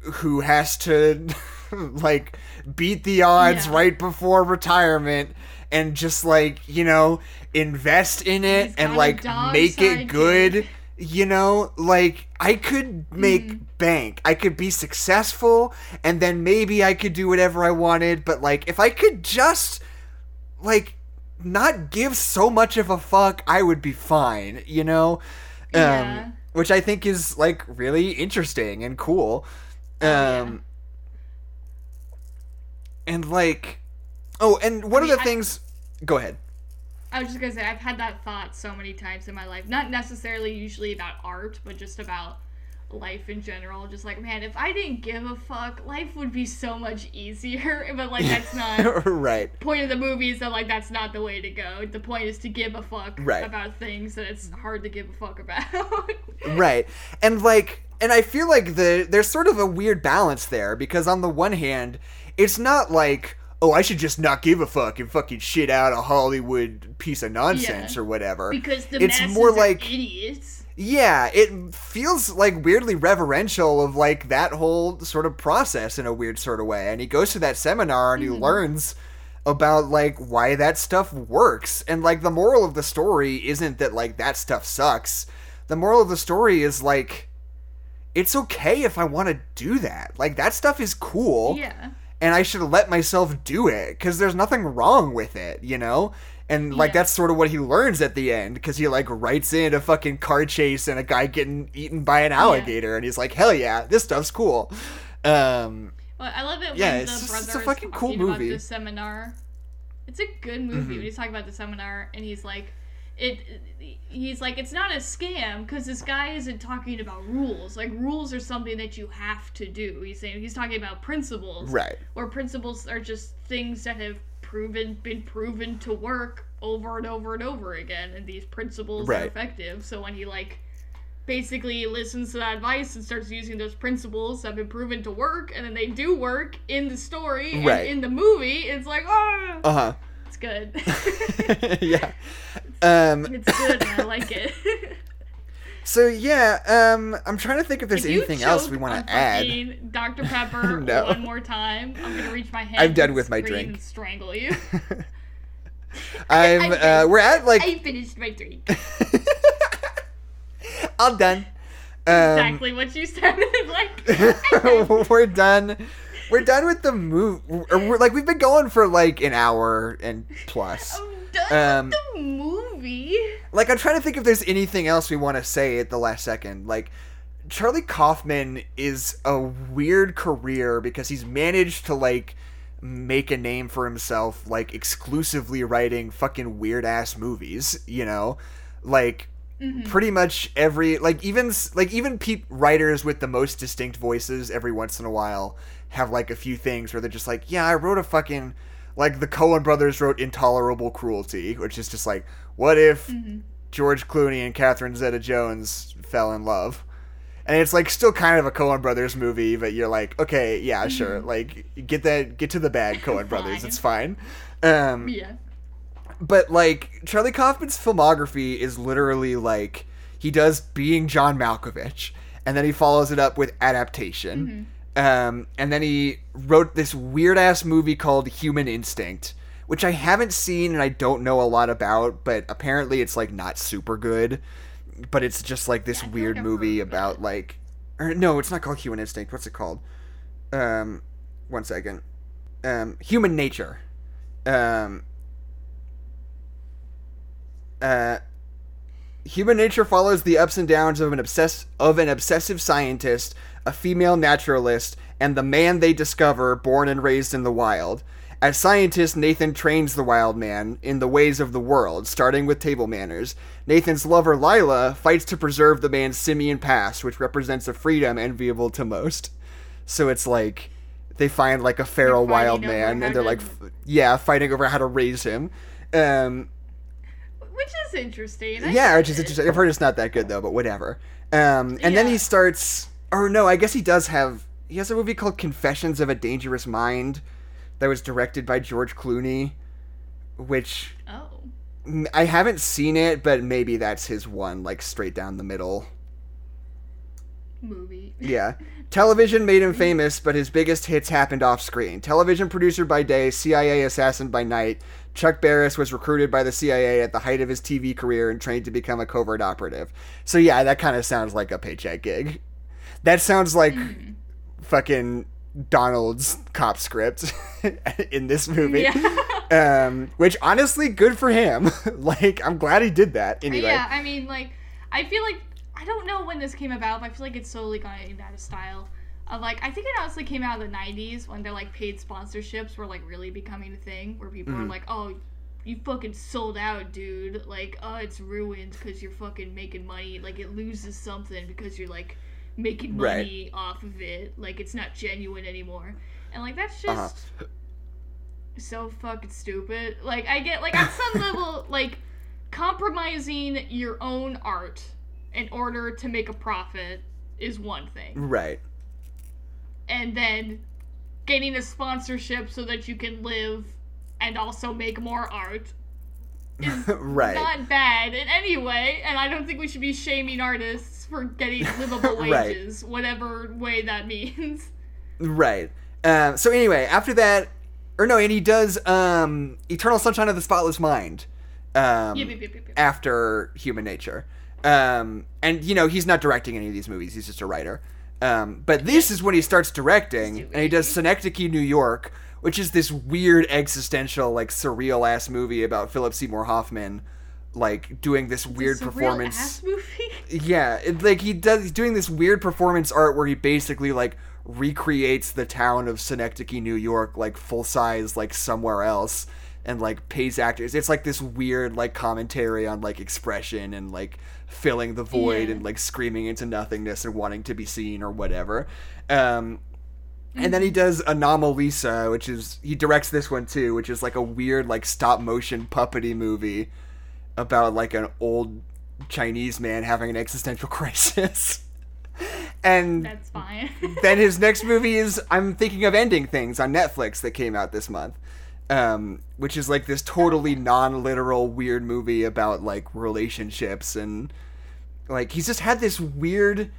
who has to <laughs> like beat the odds Yeah. right before retirement and just like, you know, invest in it He's and like make it good you know like i could make Mm-hmm. bank i could be successful and then maybe i could do whatever i wanted but like if i could just like not give so much of a fuck i would be fine you know Yeah. um which i think is like really interesting and cool um yeah. and like oh and one I of the I- things go ahead I was just gonna say I've had that thought so many times in my life. Not necessarily usually about art, but just about life in general. Just like, man, if I didn't give a fuck, life would be so much easier. <laughs> But like that's <laughs> not right point of the movie is that like that's not the way to go. The point is to give a fuck Right. about things that it's hard to give a fuck about. <laughs> right and like and i feel like the there's sort of a weird balance there because on the one hand it's not like oh i should just not give a fuck and fucking shit out a hollywood piece of nonsense Yeah. or whatever because the it's masses more are like idiots. Yeah it feels like weirdly reverential of like that whole sort of process in a weird sort of way and he goes to that seminar and he mm-hmm. learns about like why that stuff works and like the moral of the story isn't that like that stuff sucks the moral of the story is like it's okay if i want to do that like that stuff is cool Yeah. and I should let myself do it because there's nothing wrong with it, you know? And like Yeah. that's sort of what he learns at the end because he like writes in a fucking car chase and a guy getting eaten by an alligator, and he's like, "Hell yeah, this stuff's cool." Um, Well, I love it Yeah, when it's the just- brother it's a fucking cool movie. the seminar. It's a good movie Mhm. when he's talking about the seminar, and he's like, it. He's like, it's not a scam because this guy isn't talking about rules. Like rules are something that you have to do. He's saying he's talking about principles, right. or principles are just things that have proven been proven to work over and over and over again, and these principles are effective. So when he like basically listens to that advice and starts using those principles that have been proven to work, and then they do work in the story Right. and in the movie, it's like, oh, Uh huh. it's good. <laughs> yeah. <laughs> Um. it's good. and I like it. <laughs> So yeah. Um. I'm trying to think if there's If anything else we want to add. Dr. Pepper <laughs> No. one more time, I'm gonna reach my hand. I'm done with my drink. And strangle you. <laughs> I'm. Uh, we're at like. I finished my drink. <laughs> I'm done. Um, exactly what you sounded like. we're done. We're done with the move. We're, like we've been going for like an hour and plus. I'm done Um, with the movie. Like I'm trying to think if there's anything else we want to say at the last second. Like Charlie Kaufman is a weird career because he's managed to like make a name for himself like exclusively writing fucking weird ass movies, you know? Like mm-hmm. pretty much every like even like even peop writers with the most distinct voices every once in a while have like a few things where they're just like, yeah, I wrote a fucking like the Coen brothers wrote Intolerable Cruelty, which is just like, what if George Clooney and Catherine Zeta-Jones fell in love? And it's like still kind of a Coen brothers movie, but you're like, okay, yeah, sure, like get that get to the bag, <laughs> Coen brothers, it's fine. Um, Yeah. but like Charlie Kaufman's filmography is literally like he does being John Malkovich, and then he follows it up with adaptation. Um, and then he wrote this weird ass movie called Human Instinct, which I haven't seen and I don't know a lot about, but apparently it's like not super good. But it's just like this like weird movie about like, or no, it's not called Human Instinct. What's it called? Um, one second. Um, Human Nature. Um, uh, human nature follows the ups and downs of an obsess of an obsessive scientist, a female naturalist, and the man they discover, born and raised in the wild. As scientist, Nathan trains the wild man in the ways of the world, starting with table manners. Nathan's lover, Lila, fights to preserve the man's simian past, which represents a freedom enviable to most. So it's like they find like a feral wild man, and they're to- like, f- yeah, fighting over how to raise him. Um, Which is interesting. I yeah, which is interesting. I've heard it's not that good though, but whatever. Um, and then he starts, or no, I guess he does have. He has a movie called Confessions of a Dangerous Mind, that was directed by George Clooney, which Oh. I haven't seen it, but maybe that's his one, like straight down the middle. Movie. <laughs> Yeah. Television made him famous, but his biggest hits happened off screen. Television producer by day, CIA assassin by night, Chuck Barris was recruited by the CIA at the height of his TV career and trained to become a covert operative. So, yeah, that kind of sounds like a paycheck gig. That sounds like hmm. fucking Donald's cop script <laughs> in this movie. Yeah. <laughs> Um, which honestly, good for him. <laughs> like, I'm glad he did that. Anyway. Yeah, I mean, like, I feel like I don't know when this came about, but I feel like it's slowly going out of style. Of like, I think it honestly came out of the '90s when they're like paid sponsorships were like really becoming a thing, where people Mm-hmm. are like, "Oh, you fucking sold out, dude! Like, oh, it's ruined because you're fucking making money. Like, it loses something because you're like making Right. money off of it. Like, it's not genuine anymore." And like, that's just Uh-huh. so fucking stupid. Like I get like at some <laughs> level like compromising your own art in order to make a profit is one thing. Right. And then getting a sponsorship so that you can live and also make more art is <laughs> right. not bad in any way, and I don't think we should be shaming artists for getting <laughs> livable Right. wages, whatever way that means. Right. Um, so anyway, after that, or no, and he does um, Eternal Sunshine of the Spotless Mind. Um, yep, yep, yep. After Human Nature, um, and you know he's not directing any of these movies; he's just a writer. Um, but this is when he starts directing, and he does Synecdoche, New York, which is this weird existential, like surreal ass movie about Philip Seymour Hoffman, like doing this weird performance. ass movie. <laughs> Yeah, it, like he does. He's doing this weird performance art where he basically like recreates the town of Synecdoche, New York, like full size, like somewhere else, and like pays actors. It's like this weird like commentary on like expression and like filling the void Yeah. and like screaming into nothingness and wanting to be seen or whatever. Um, and then he does Anomalisa, which is he directs this one too, which is like a weird like stop motion puppety movie about like an old Chinese man having an existential <laughs> crisis. and That's fine. <laughs> then his next movie is I'm thinking of ending things on Netflix that came out this month. Um, which is like this totally non-literal weird movie about like relationships and like he's just had this weird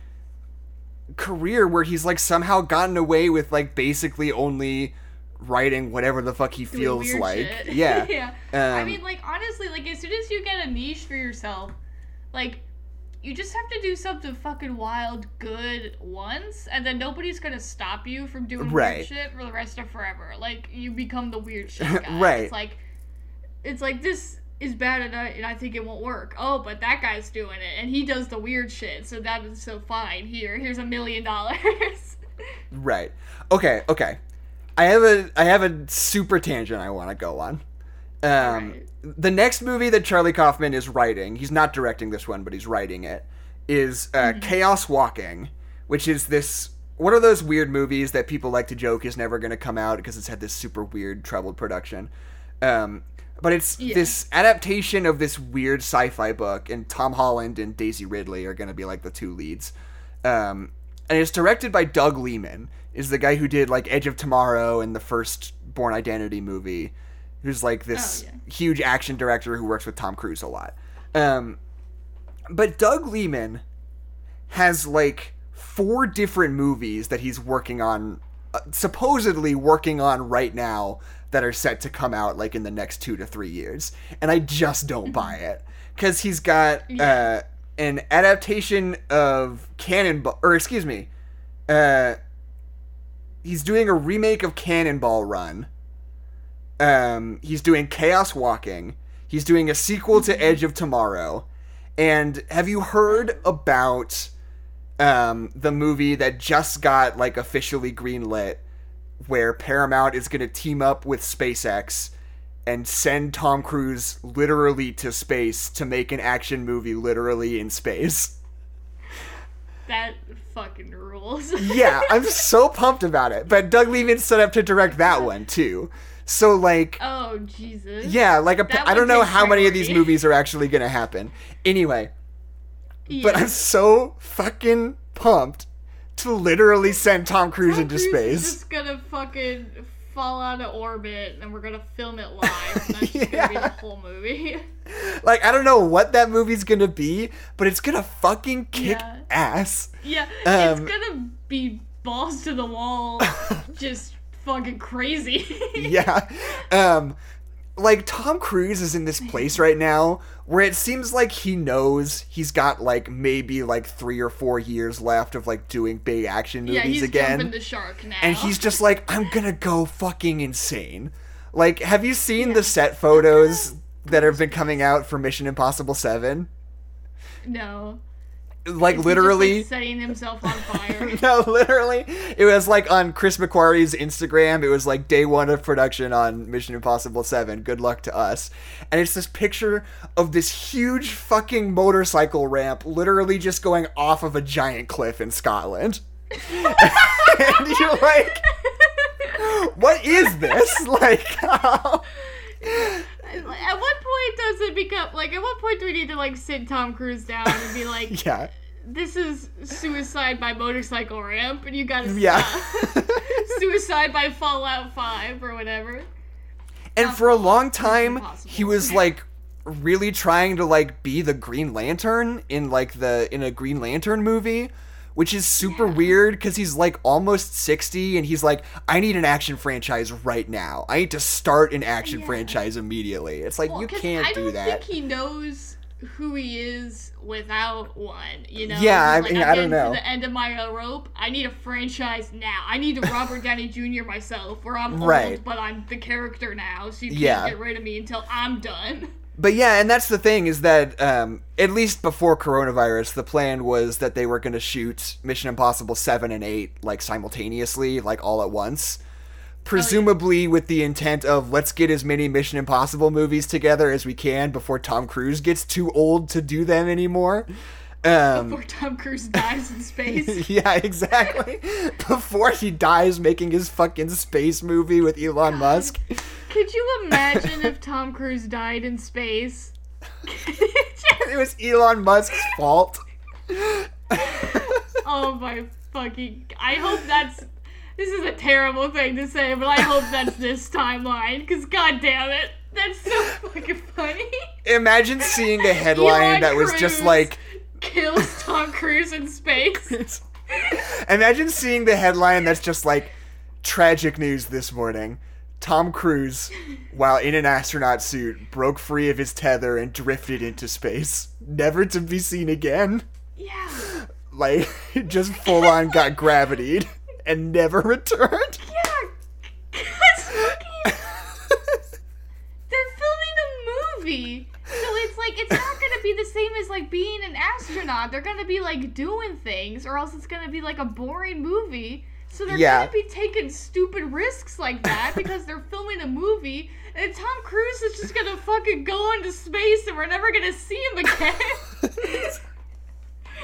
career where he's like somehow gotten away with like basically only writing whatever the fuck he Doing feels like. shit. Yeah. <laughs> yeah. I Um, mean, like honestly, like as soon as you get a niche for yourself, like you just have to do something fucking wild good once, and then nobody's gonna stop you from doing Right. weird shit for the rest of forever. Like you become the weird <laughs> shit guy. Right. It's like it's like this is bad and I, and I think it won't work. Oh, but that guy's doing it and he does the weird shit, so that is so fine. Here, here's a million dollars. <laughs> Right. Okay, okay. I have a I have a super tangent I want to go on. Um Alright. the next movie that Charlie Kaufman is writing, he's not directing this one, but he's writing it, is uh, Chaos Walking, which is this one of those weird movies that people like to joke is never going to come out because it's had this super weird troubled production. Um but it's Yeah. this adaptation of this weird sci-fi book, and Tom Holland and Daisy Ridley are going to be like the two leads. Um, and it's directed by Doug Liman, is the guy who did like Edge of Tomorrow and the first Bourne Identity movie, who's like this Oh, yeah. huge action director who works with Tom Cruise a lot. Um, but Doug Liman has like four different movies that he's working on, uh, supposedly working on right now that are set to come out like in the next two to three years, and I just don't buy it because he's got uh, an adaptation of Cannonball, or excuse me, uh, he's doing a remake of Cannonball Run. Um, he's doing Chaos Walking. He's doing a sequel to Edge of Tomorrow. And have you heard about um, the movie that just got like officially greenlit, where Paramount is going to team up with SpaceX and send Tom Cruise literally to space to make an action movie literally in space? That fucking rules. <laughs> yeah, I'm so pumped about it. But Doug Liman set up to direct that one too. So like oh Jesus. yeah, like a, I don't know how many of these movies are actually going to happen. Anyway, Yeah. but I'm so fucking pumped to literally send Tom Cruise Tom into Cruise space. Is just gonna fucking fall out of orbit, and we're gonna film it live. And that's just gonna be <laughs> Yeah. the whole movie. <laughs> Like I don't know what that movie's to be, but it's to fucking kick Yeah. ass. yeah, Um, it's gonna be balls to the wall, <laughs> just fucking crazy. yeah. Um like Tom Cruise is in this place <laughs> right now where it seems like he knows he's got like maybe like 3 or 4 years left of like doing big action movies yeah, he's again. jumping the shark now. and he's just like I'm to go fucking insane. Like have you seen the set photos <laughs> that have been coming out for Mission Impossible 7? no. Like Is he just, literally like, setting himself on fire. <laughs> no, literally. It was like on Chris McQuarrie's Instagram. It was like day one of production on Mission Impossible 7. Good luck to us. And it's this picture of this huge fucking motorcycle ramp literally just going off of a giant cliff in Scotland. <laughs> and you're like, what is this? <laughs> Like, how? At what point does it become like? At what point do we need to like sit Tom Cruise down and be like, <laughs> yeah. "This is suicide by motorcycle ramp," and you gotta Yeah. <laughs> suicide by Fallout Five or whatever. And for a long time, he was <laughs> like really trying to like be the Green Lantern in like the in a Green Lantern movie, which is super weird because he's like almost 60 and he's like, I need an action franchise right now. I need to start an action Yeah. franchise immediately. It's like Well, you can't do that. I do don't think he knows who he is without one. You know? Yeah, I mean, I don't know. To the end of my rope. I need a franchise now. I need a Robert Downey Jr. myself, where I'm <laughs> Right. old, but I'm the character now, so you can't Yeah. get rid of me until I'm done. But yeah, and that's the thing is that um, at least before coronavirus, the plan was that they were going to shoot Mission Impossible seven and eight like simultaneously, like all at once. Presumably with the intent of let's get as many Mission Impossible movies together as we can before Tom Cruise gets too old to do them anymore. Um, Before Tom Cruise dies in space. <laughs> yeah, exactly. <laughs> Before he dies making his fucking space movie with Elon Musk. Could you imagine if <laughs> Tom Cruise died in space? It was Elon Musk's fault. oh my fucking! I hope that's. This is a terrible thing to say, but I hope that's this timeline. Cause god damn it, that's so fucking funny. Imagine seeing a headline Elon that was just like kills Tom Cruise in space. <laughs> Imagine seeing the headline that's just like tragic news this morning. Tom Cruise, while in an astronaut suit, broke free of his tether and drifted into space, never to be seen again. Yeah. Like, <laughs> just full on got gravitied and never <laughs> returned. Yeah. 'cause fucking- They're filming a movie. So it's like it's not gonna be the same as like being an astronaut. They're gonna be like doing things, or else it's gonna be like a boring movie. So they're Yeah. gonna be taking stupid risks like that because they're filming a movie, and Tom Cruise is just gonna fucking go into space, and we're never gonna see him again.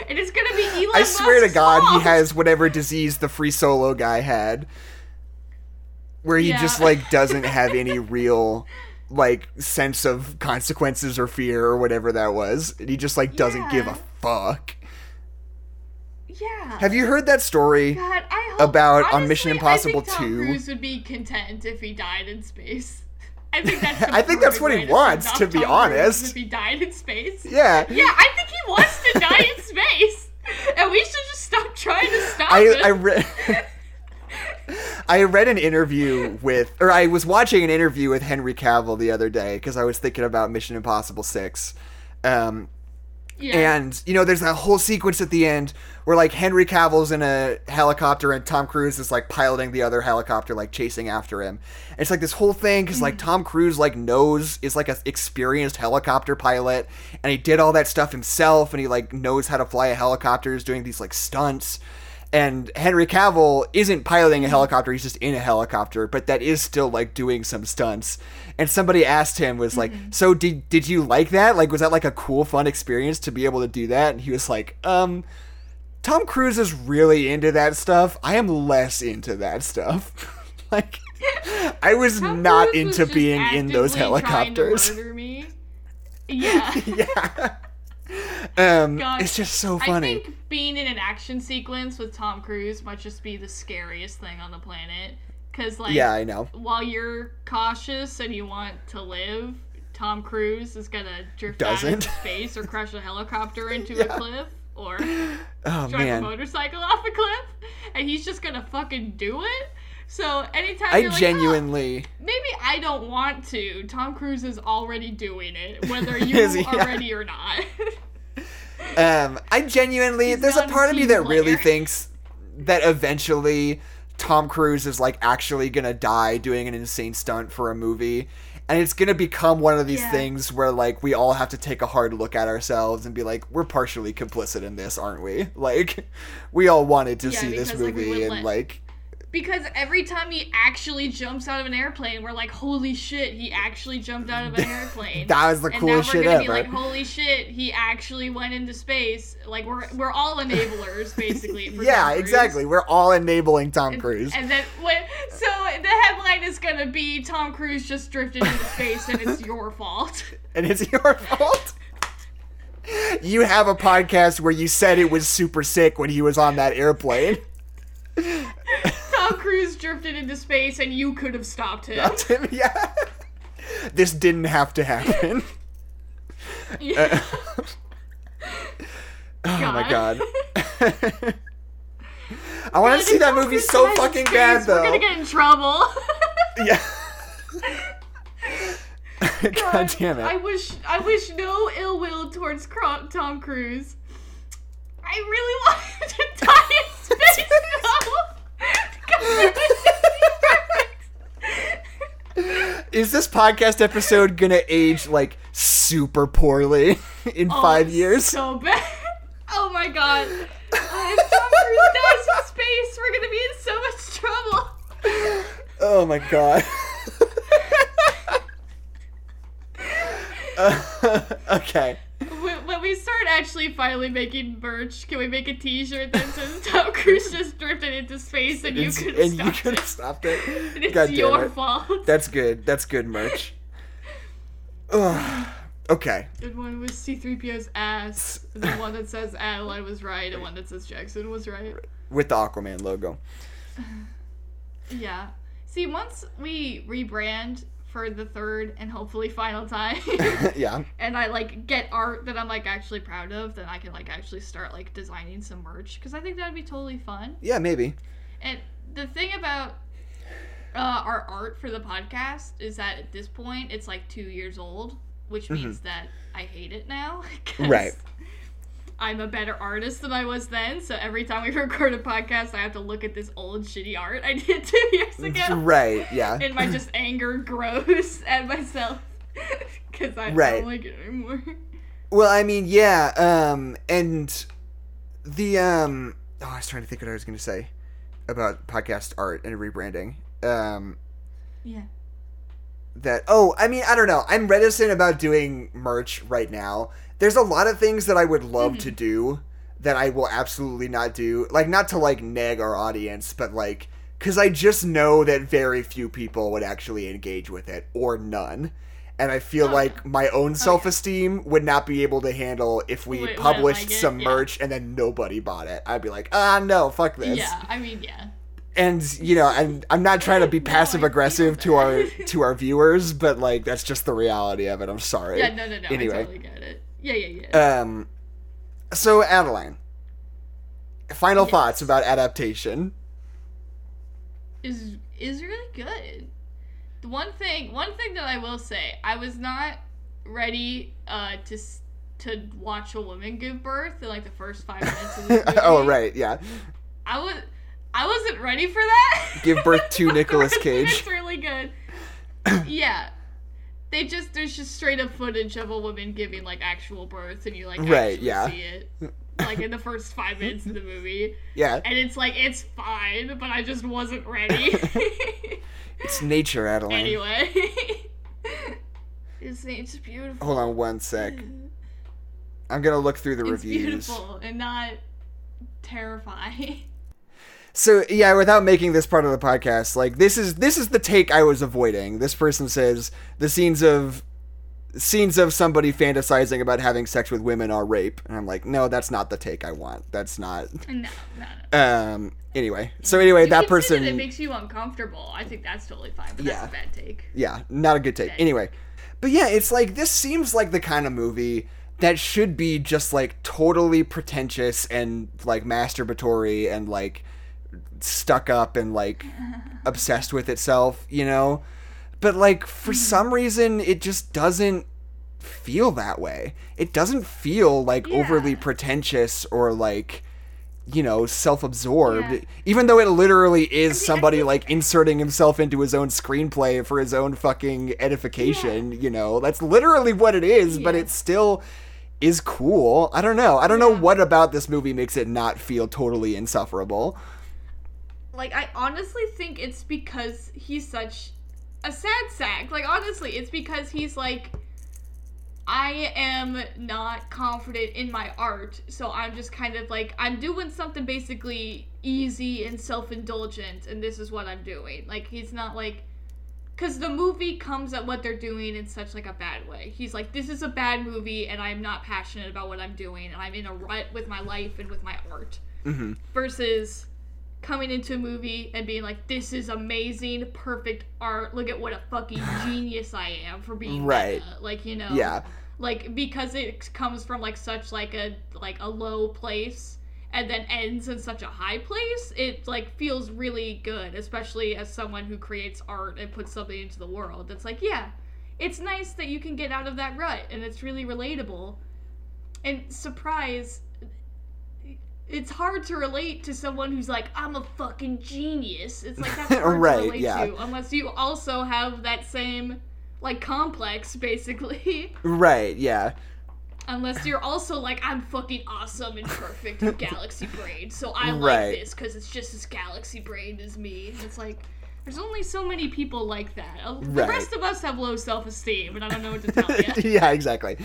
and it's gonna be <laughs> Elon. I swear to Musk's God, he has whatever disease the free solo guy had, where he Yeah. just like doesn't have any real like sense of consequences or fear or whatever that was. And he just like doesn't give a fuck. Yeah. Have you heard that story? God, I hope, about, on Mission Impossible 2? Cruise would be content if he died in space. I think that's. <laughs> I think that's what he to wants, to be Tom honest. If he died in space. Yeah. Yeah, I think he wants to die in space, <laughs> and we should just stop trying to stop I it. I read <laughs> I read an interview with or I was watching an interview with Henry Cavill the other day because I was thinking about Mission Impossible 6. Um yeah. And you know, there's that whole sequence at the end where like Henry Cavill's in a helicopter and Tom Cruise is like piloting the other helicopter, like chasing after him. And it's like this whole thing because like Tom Cruise like knows is like an experienced helicopter pilot, and he did all that stuff himself, and he like knows how to fly a helicopter, is doing these like stunts. And Henry Cavill isn't piloting a helicopter; he's just in a helicopter, but that is still like doing some stunts. And somebody asked him, was like, "So did did you like that? Like, was that like a cool, fun experience to be able to do that?" And he was like, "Um, Tom Cruise is really into that stuff. I am less into that stuff. <laughs> like, I was Tom not Cruise into just being in those helicopters. <laughs> Yeah. yeah." Um, it's just so funny. I think being in an action sequence with Tom Cruise might just be the scariest thing on the planet. Cause like, yeah, I know. while you're cautious and you want to live, Tom Cruise is gonna drift out Doesn't. into space or crash a helicopter <laughs> into Yeah. a cliff or Oh drive man. a motorcycle off a cliff, and he's just gonna fucking do it. So anytime I you're like, "Oh, genuinely maybe I don't want to, Tom Cruise is already doing it, whether <laughs> you Is he? <laughs> are ready or not. <laughs> Um, I genuinely, He's there's a not a part of me that really thinks that eventually Tom Cruise is like actually gonna die doing an insane stunt for a movie. And it's gonna become one of these Yeah. things where like we all have to take a hard look at ourselves and be like, we're partially complicit in this, aren't we? Like, we all wanted to Yeah, see this because, like, we movie would and let- like, Because every time he actually jumps out of an airplane, we're like, holy shit, he actually jumped out of an airplane. <laughs> that was the and coolest now we're shit gonna ever. be like, holy shit, he actually went into space. Like we're we're all enablers basically. For <laughs> yeah, exactly. We're all enabling Tom Cruise. And then when so the headline is gonna be Tom Cruise just drifted into space and it's your fault. <laughs> and it's your fault. You have a podcast where you said it was super sick when he was on that airplane. Drifted into space and you could have stopped him. yeah. This didn't have to happen. Yeah. Uh, <laughs> oh my god. God. <laughs> I want to see that movie so fucking bad though. We're gonna get in trouble. <laughs> Yeah. God damn it. I wish I wish no ill will towards Tom Cruise. I really wanted to die in space though. <laughs> Is this podcast episode gonna age like super poorly <laughs> in Oh, five years? So bad. Oh my god. Uh, If Tom Cruise dies in space, we're gonna be in so much trouble. Oh my god. <laughs> Uh, okay. We start actually finally making merch, can we make a T-shirt that says Tom <laughs> Cruise just drifted into space and you could and stop you could have it? stopped it. <laughs> And it's God your it. fault. That's good. That's good merch. <laughs> Ugh. okay. And one was C-3PO's ass, the one that says Adeline was right, and one that says Jackson was right. With the Aquaman logo. Yeah. See, once we rebrand for the third and hopefully final time, <laughs> yeah. and I like get art that I'm like actually proud of, then I can like actually start like designing some merch because I think that'd be totally fun. Yeah, maybe. And the thing about uh, our art for the podcast is that at this point it's like two years old, which means that I hate it now. <laughs> Mm-hmm. Right. I'm a better artist than I was then, so every time we <laughs> record a podcast, I have to look at this old shitty art I did <laughs> two years ago. Right, yeah. <laughs> And my just anger grows at myself because I Right. don't like it anymore. Well, I mean, yeah, um, and the, um, oh, I was trying to think what I was going to say about podcast art and rebranding. Um, Yeah. That, oh, I mean, I don't know. I'm reticent about doing merch right now. There's a lot of things that I would love to do that I will absolutely not do. Like, not to, like, nag our audience, but, like, because I just know that very few people would actually engage with it, or none. And I feel Oh, like my own self esteem would not be able to handle if we Wait, published like some Yeah. merch and then nobody bought it. I'd be like, ah, no, fuck this. Yeah, I mean, yeah. And you know, and I'm not trying to be passive aggressive to our to our viewers, but like that's just the reality of it. I'm sorry. Yeah, no, no, no. Anyway. I totally get it. Yeah, yeah, yeah. Um, so Adeline, final Yes. thoughts about adaptation. is is really good. The one thing, one thing that I will say, I was not ready uh, to to watch a woman give birth in like the first five minutes of this <laughs> movie. oh right, yeah. I was I wasn't ready for that. Give birth to <laughs> Nicolas Cage. It's really good. <clears throat> yeah. They just there's just straight up footage of a woman giving like actual birth and you like Right, yeah. see it like in the first five minutes of the movie. Yeah, And it's like it's fine, but I just wasn't ready. <laughs> it's nature, Adeline. anyway. <laughs> it's it's beautiful. Hold on one sec. I'm gonna look through the It's reviews. beautiful and not terrifying. So yeah, without making this part of the podcast, like this is this is the take I was avoiding. This person says the scenes of scenes of somebody fantasizing about having sex with women are rape, and I'm like, no, that's not the take I want. That's not. <laughs> No, no, no. Um. Anyway, so anyway, If that you've it, it makes you uncomfortable. I think that's totally fine, but Yeah. that's a bad take. yeah, not a good take. Anyway, but yeah, it's like this seems like the kind of movie that should be just like totally pretentious and like masturbatory and like stuck up and like obsessed with itself, you know? But like for mm-hmm. some reason it just doesn't feel that way. It doesn't feel like overly pretentious or like you know, self-absorbed, Yeah. even though it literally is I somebody think- like inserting himself into his own screenplay for his own fucking edification, you know. That's literally what it is, but it still is cool. I don't know. I don't know what about this movie makes it not feel totally insufferable. Like I honestly think it's because he's such a sad sack. Like honestly, it's because he's like I am not confident in my art, so I'm just kind of like I'm doing something basically easy and self-indulgent and this is what I'm doing. Like he's not like cuz the movie comes at what they're doing in such like a bad way. He's like this is a bad movie and I'm not passionate about what I'm doing and I'm in a rut with my life and with my art hmm versus coming into a movie and being like, "This is amazing, perfect art. Look at what a fucking <laughs> genius I am for being Right. meta." Like you know, Yeah. like because it comes from like such like a like a low place and then ends in such a high place. It like feels really good, especially as someone who creates art and puts something into the world. That's like, yeah, it's nice that you can get out of that rut and it's really relatable. And surprise, it's hard to relate to someone who's like, I'm a fucking genius. It's like that's <laughs> hard Right, to relate yeah. to unless you also have that same like complex basically. <laughs> Right, yeah. Unless you're also like, I'm fucking awesome and perfect and <laughs> galaxy brain, so I Right. like this because it's just as galaxy brain as me. And it's like, there's only so many people like that. Uh, The Right. rest of us have low self esteem, and I don't know what to tell you. yeah, exactly.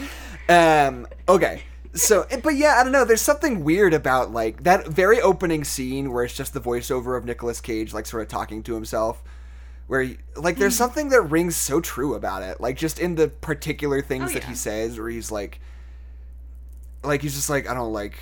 Um, okay. So, eh, but yeah, I don't know. There's something weird about like that very opening scene where it's just the voiceover of Nicolas Cage, like sort of talking to himself. Where, he, like, there's hmm. something that rings so true about it. Like, just in the particular things Oh, that yeah. he says, where he's like, like he's just like, I don't like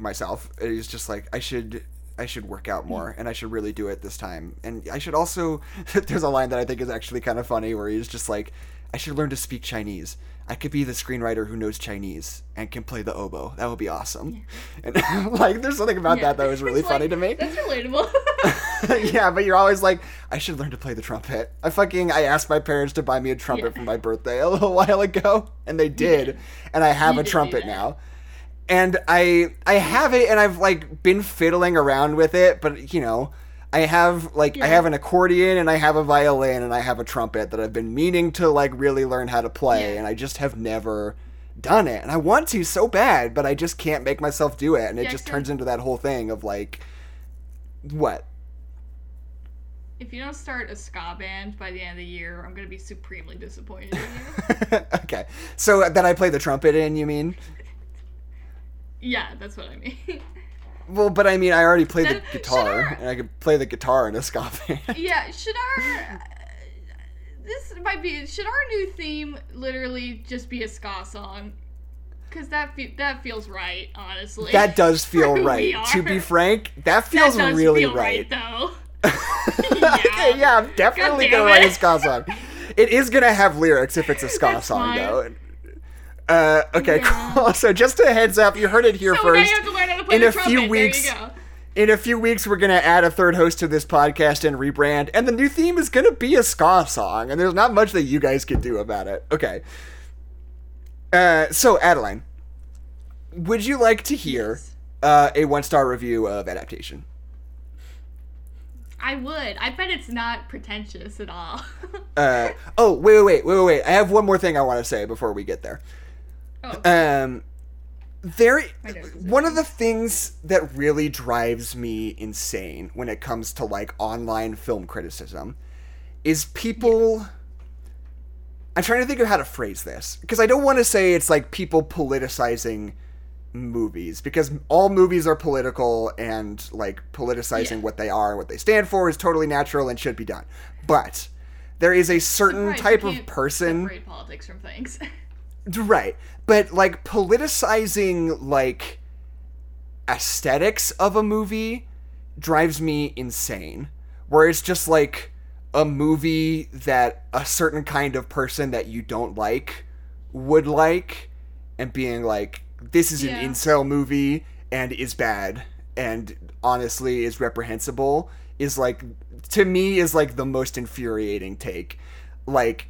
myself. And he's just like, I should. I should work out more, hmm. and I should really do it this time. And I should also. <laughs> there's a line that I think is actually kind of funny, where he's just like, "I should learn to speak Chinese. I could be the screenwriter who knows Chinese and can play the oboe. That would be awesome." And <laughs> like, there's something about Yeah. that that was really funny to me. That's relatable. <laughs> yeah, but you're always like, I should learn to play the trumpet. I fucking I asked my parents to buy me a trumpet Yeah. for my birthday <laughs> a little while ago, and they did, and I have You a trumpet now. And I I have it, and I've like been fiddling around with it, but you know. I have like I have an accordion and I have a violin and I have a trumpet that I've been meaning to like really learn how to play Yeah. and I just have never done it and I want to so bad but I just can't make myself do it and it just turns into that whole thing of like what if you don't start a ska band by the end of the year, I'm gonna be supremely disappointed in you. <laughs> okay. So that I play the trumpet in, you mean? <laughs> yeah, that's what I mean. <laughs> Well, but I mean, I already play the Then should guitar, and I could play the guitar in a ska <laughs> band. yeah, should our uh, this might be should our new theme literally just be a ska song? Cause that fe- that feels right, honestly. that does <laughs> feel right. To be frank, that That feels does really feel right. though. <laughs> okay, yeah, I'm definitely gonna damn write a ska song. It is gonna have lyrics if it's a ska That's song, fine. though. Uh, okay, Yeah. cool. <laughs> So just a heads up, you heard it here so first. you have to learn how to play In a few weeks- There you go. in a few weeks we're gonna add a third host to this podcast and rebrand and the new theme is gonna be a ska song and there's not much that you guys can do about it okay uh, so adeline would you like to hear uh, a one star review of adaptation I would. I bet it's not pretentious at all. <laughs> uh, oh wait wait wait wait wait i have one more thing i want to say before we get there oh, um there My nose is one of the things that really drives me insane when it comes to like online film criticism is people I'm trying to think of how to phrase this because I don't want to say it's like people politicizing movies because all movies are political and like politicizing Yeah. what they are and what they stand for is totally natural and should be done. But there is a certain Surprise, type of person politics from things. <laughs> Right. But like politicizing like aesthetics of a movie drives me insane. Where it's just like a movie that a certain kind of person that you don't like would like and being like this is Yeah. an incel movie and is bad and honestly is reprehensible is like to me is like the most infuriating take. Like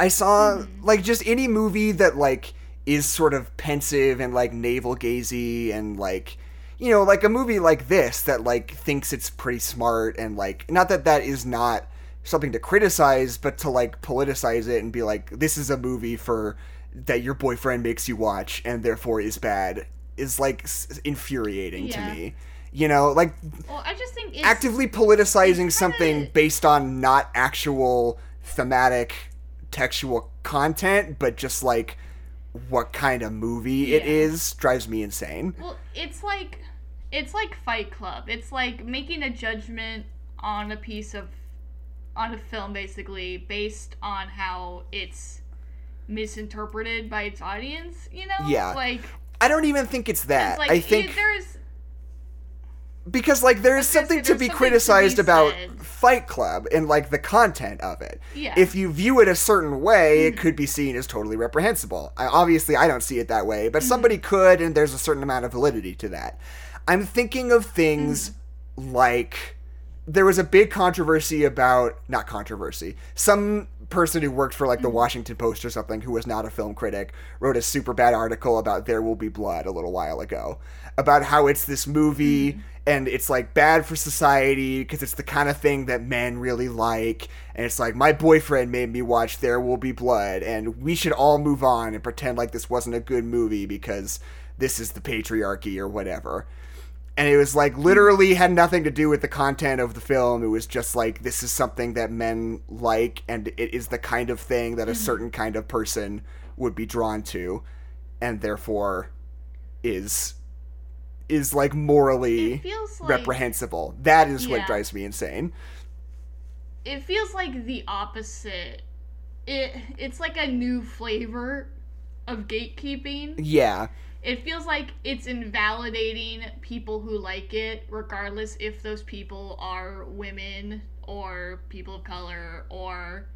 I saw hmm. like just any movie that like is sort of pensive and like navel gazy and like you know like a movie like this that like thinks it's pretty smart and like not that that is not something to criticize but to like politicize it and be like this is a movie for that your boyfriend makes you watch and therefore is bad is like s- infuriating Yeah. to me you know like well, I just think actively politicizing something based on not actual thematic textual content but just like what kind of movie it Yeah. is drives me insane Well, it's like it's like Fight Club. It's like making a judgment on a piece of on a film basically based on how it's misinterpreted by its audience, you know? Yeah. Like i don't even think it's that like i think yeah, there's because like there is something say, to be something to criticized be about fight club and like the content of it Yeah. if you view it a certain way Mm-hmm. it could be seen as totally reprehensible I, obviously i don't see it that way Mm-hmm. but somebody could and there's a certain amount of validity to that i'm thinking of things Mm-hmm. like there was a big controversy about not controversy some person who worked for like the mm-hmm. Washington Post or something who was not a film critic wrote a super bad article about There Will Be Blood a little while ago about how it's this movie mm-hmm. and it's like bad for society because it's the kind of thing that men really like and it's like my boyfriend made me watch There Will Be Blood and we should all move on and pretend like this wasn't a good movie because this is the patriarchy or whatever and it was like literally had nothing to do with the content of the film. It was just like this is something that men like, and it is the kind of thing that a mm-hmm. certain kind of person would be drawn to, and therefore is is like morally like reprehensible. That is what drives me insane. it feels like the opposite. It it's like a new flavor of gatekeeping. Yeah, It feels like it's invalidating people who like it, regardless if those people are women or people of color or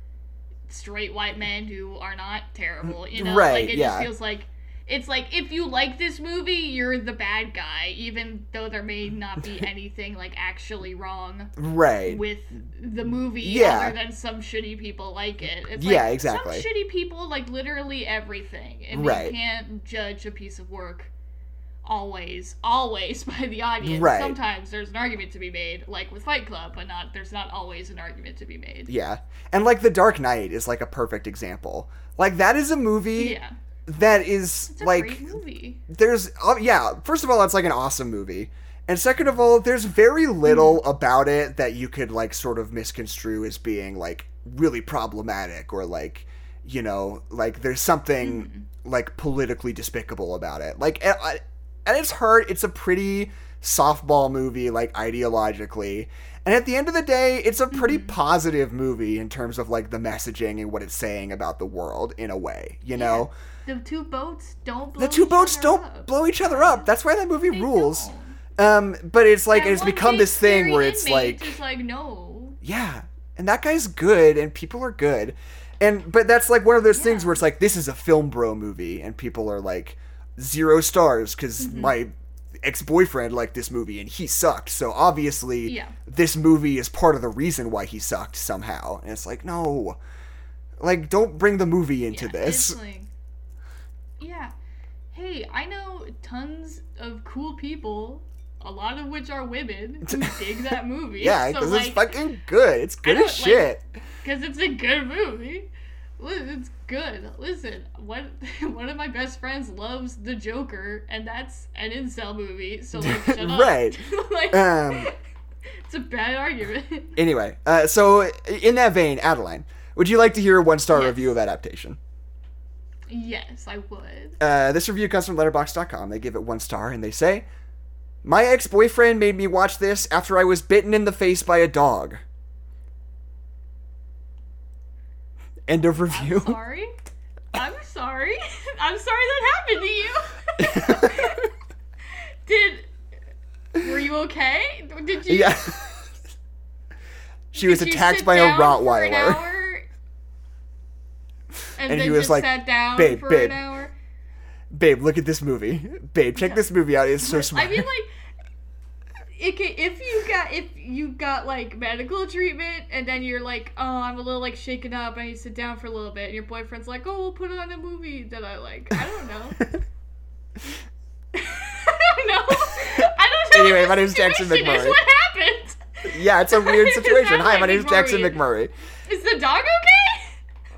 straight white men who are not terrible. You know, Right, like it yeah. just feels like it's like if you like this movie, you're the bad guy, even though there may not be <laughs> anything like actually wrong right. with the movie Yeah. other than some shitty people like it. It's Yeah, like, exactly. Some shitty people like literally everything, and Right. you can't judge a piece of work always, always <laughs> by the audience. Right. Sometimes there's an argument to be made, like with Fight Club, but not there's not always an argument to be made. Yeah, and like The Dark Knight is like a perfect example. Like that is a movie Yeah, that is it's a like there's uh, yeah first of all it's like an awesome movie and second of all there's very little Mm-hmm. about it that you could like sort of misconstrue as being like really problematic or like you know like there's something Mm-hmm. like politically despicable about it like at, at its heart it's a pretty softball movie like ideologically and at the end of the day it's a pretty Mm-hmm. positive movie in terms of like the messaging and what it's saying about the world in a way you know The two boats don't. Blow the two each boats other don't up. blow each other up. That's why that movie They rules. don't. Um, but it's like That it's become this thing where it's like, just like no. yeah, and that guy's good, and people are good, and but that's like one of those things where it's like this is a film bro movie, and people are like zero stars because Mm-hmm. my ex-boyfriend liked this movie and he sucked so obviously Yeah. this movie is part of the reason why he sucked somehow and it's like no like don't bring the movie into Yeah, this like- yeah. Hey, I know tons of cool people, a lot of which are women, <laughs> who dig that movie. yeah so, because like, it's fucking good it's good as shit Because it's a good movie. It's good. Listen, one <laughs> one of my best friends loves The Joker, and that's an incel movie. So like, <laughs> shut up. Right. like, Um, it's a bad argument. Anyway, uh, so in that vein, Adeline, would you like to hear a one star Yes. review of adaptation? Yes, I would. Uh, this review comes from letterboxd.com. They give it one star and they say, My ex boyfriend made me watch this after I was bitten in the face by a dog. End of review. I'm <laughs> Sorry. I'm sorry. <laughs> I'm sorry that happened to you. <laughs> Did were you okay? Did you? yeah. she was did you attacked by a down for an Rottweiler. <laughs> and, And then he was just like, sat down "Babe, for babe, an hour. Babe, look at this movie. Babe, check this movie out. It's so smart. I mean, <laughs> like, it can, if you got if you got like medical treatment and then you're like, oh, I'm a little like shaken up, I need to sit down for a little bit, and your boyfriend's like, oh, we'll put on a movie that I like. I don't know. I don't know. I don't know. Anyway, my the name's Jackson is. McMurray. What happened? yeah, it's a weird <laughs> situation. Hi, my like name's Jackson McMurray? McMurray. Is the dog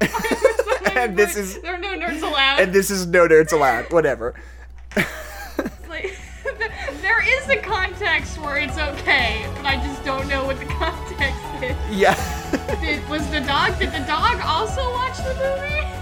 okay? <laughs> And this is- there are no nerds allowed. And this is No Nerds Allowed. Whatever. like, <laughs> there is a context where it's okay, but I just don't know what the <laughs> context is. Yeah. Did, was the dog? Did the dog also watch the movie?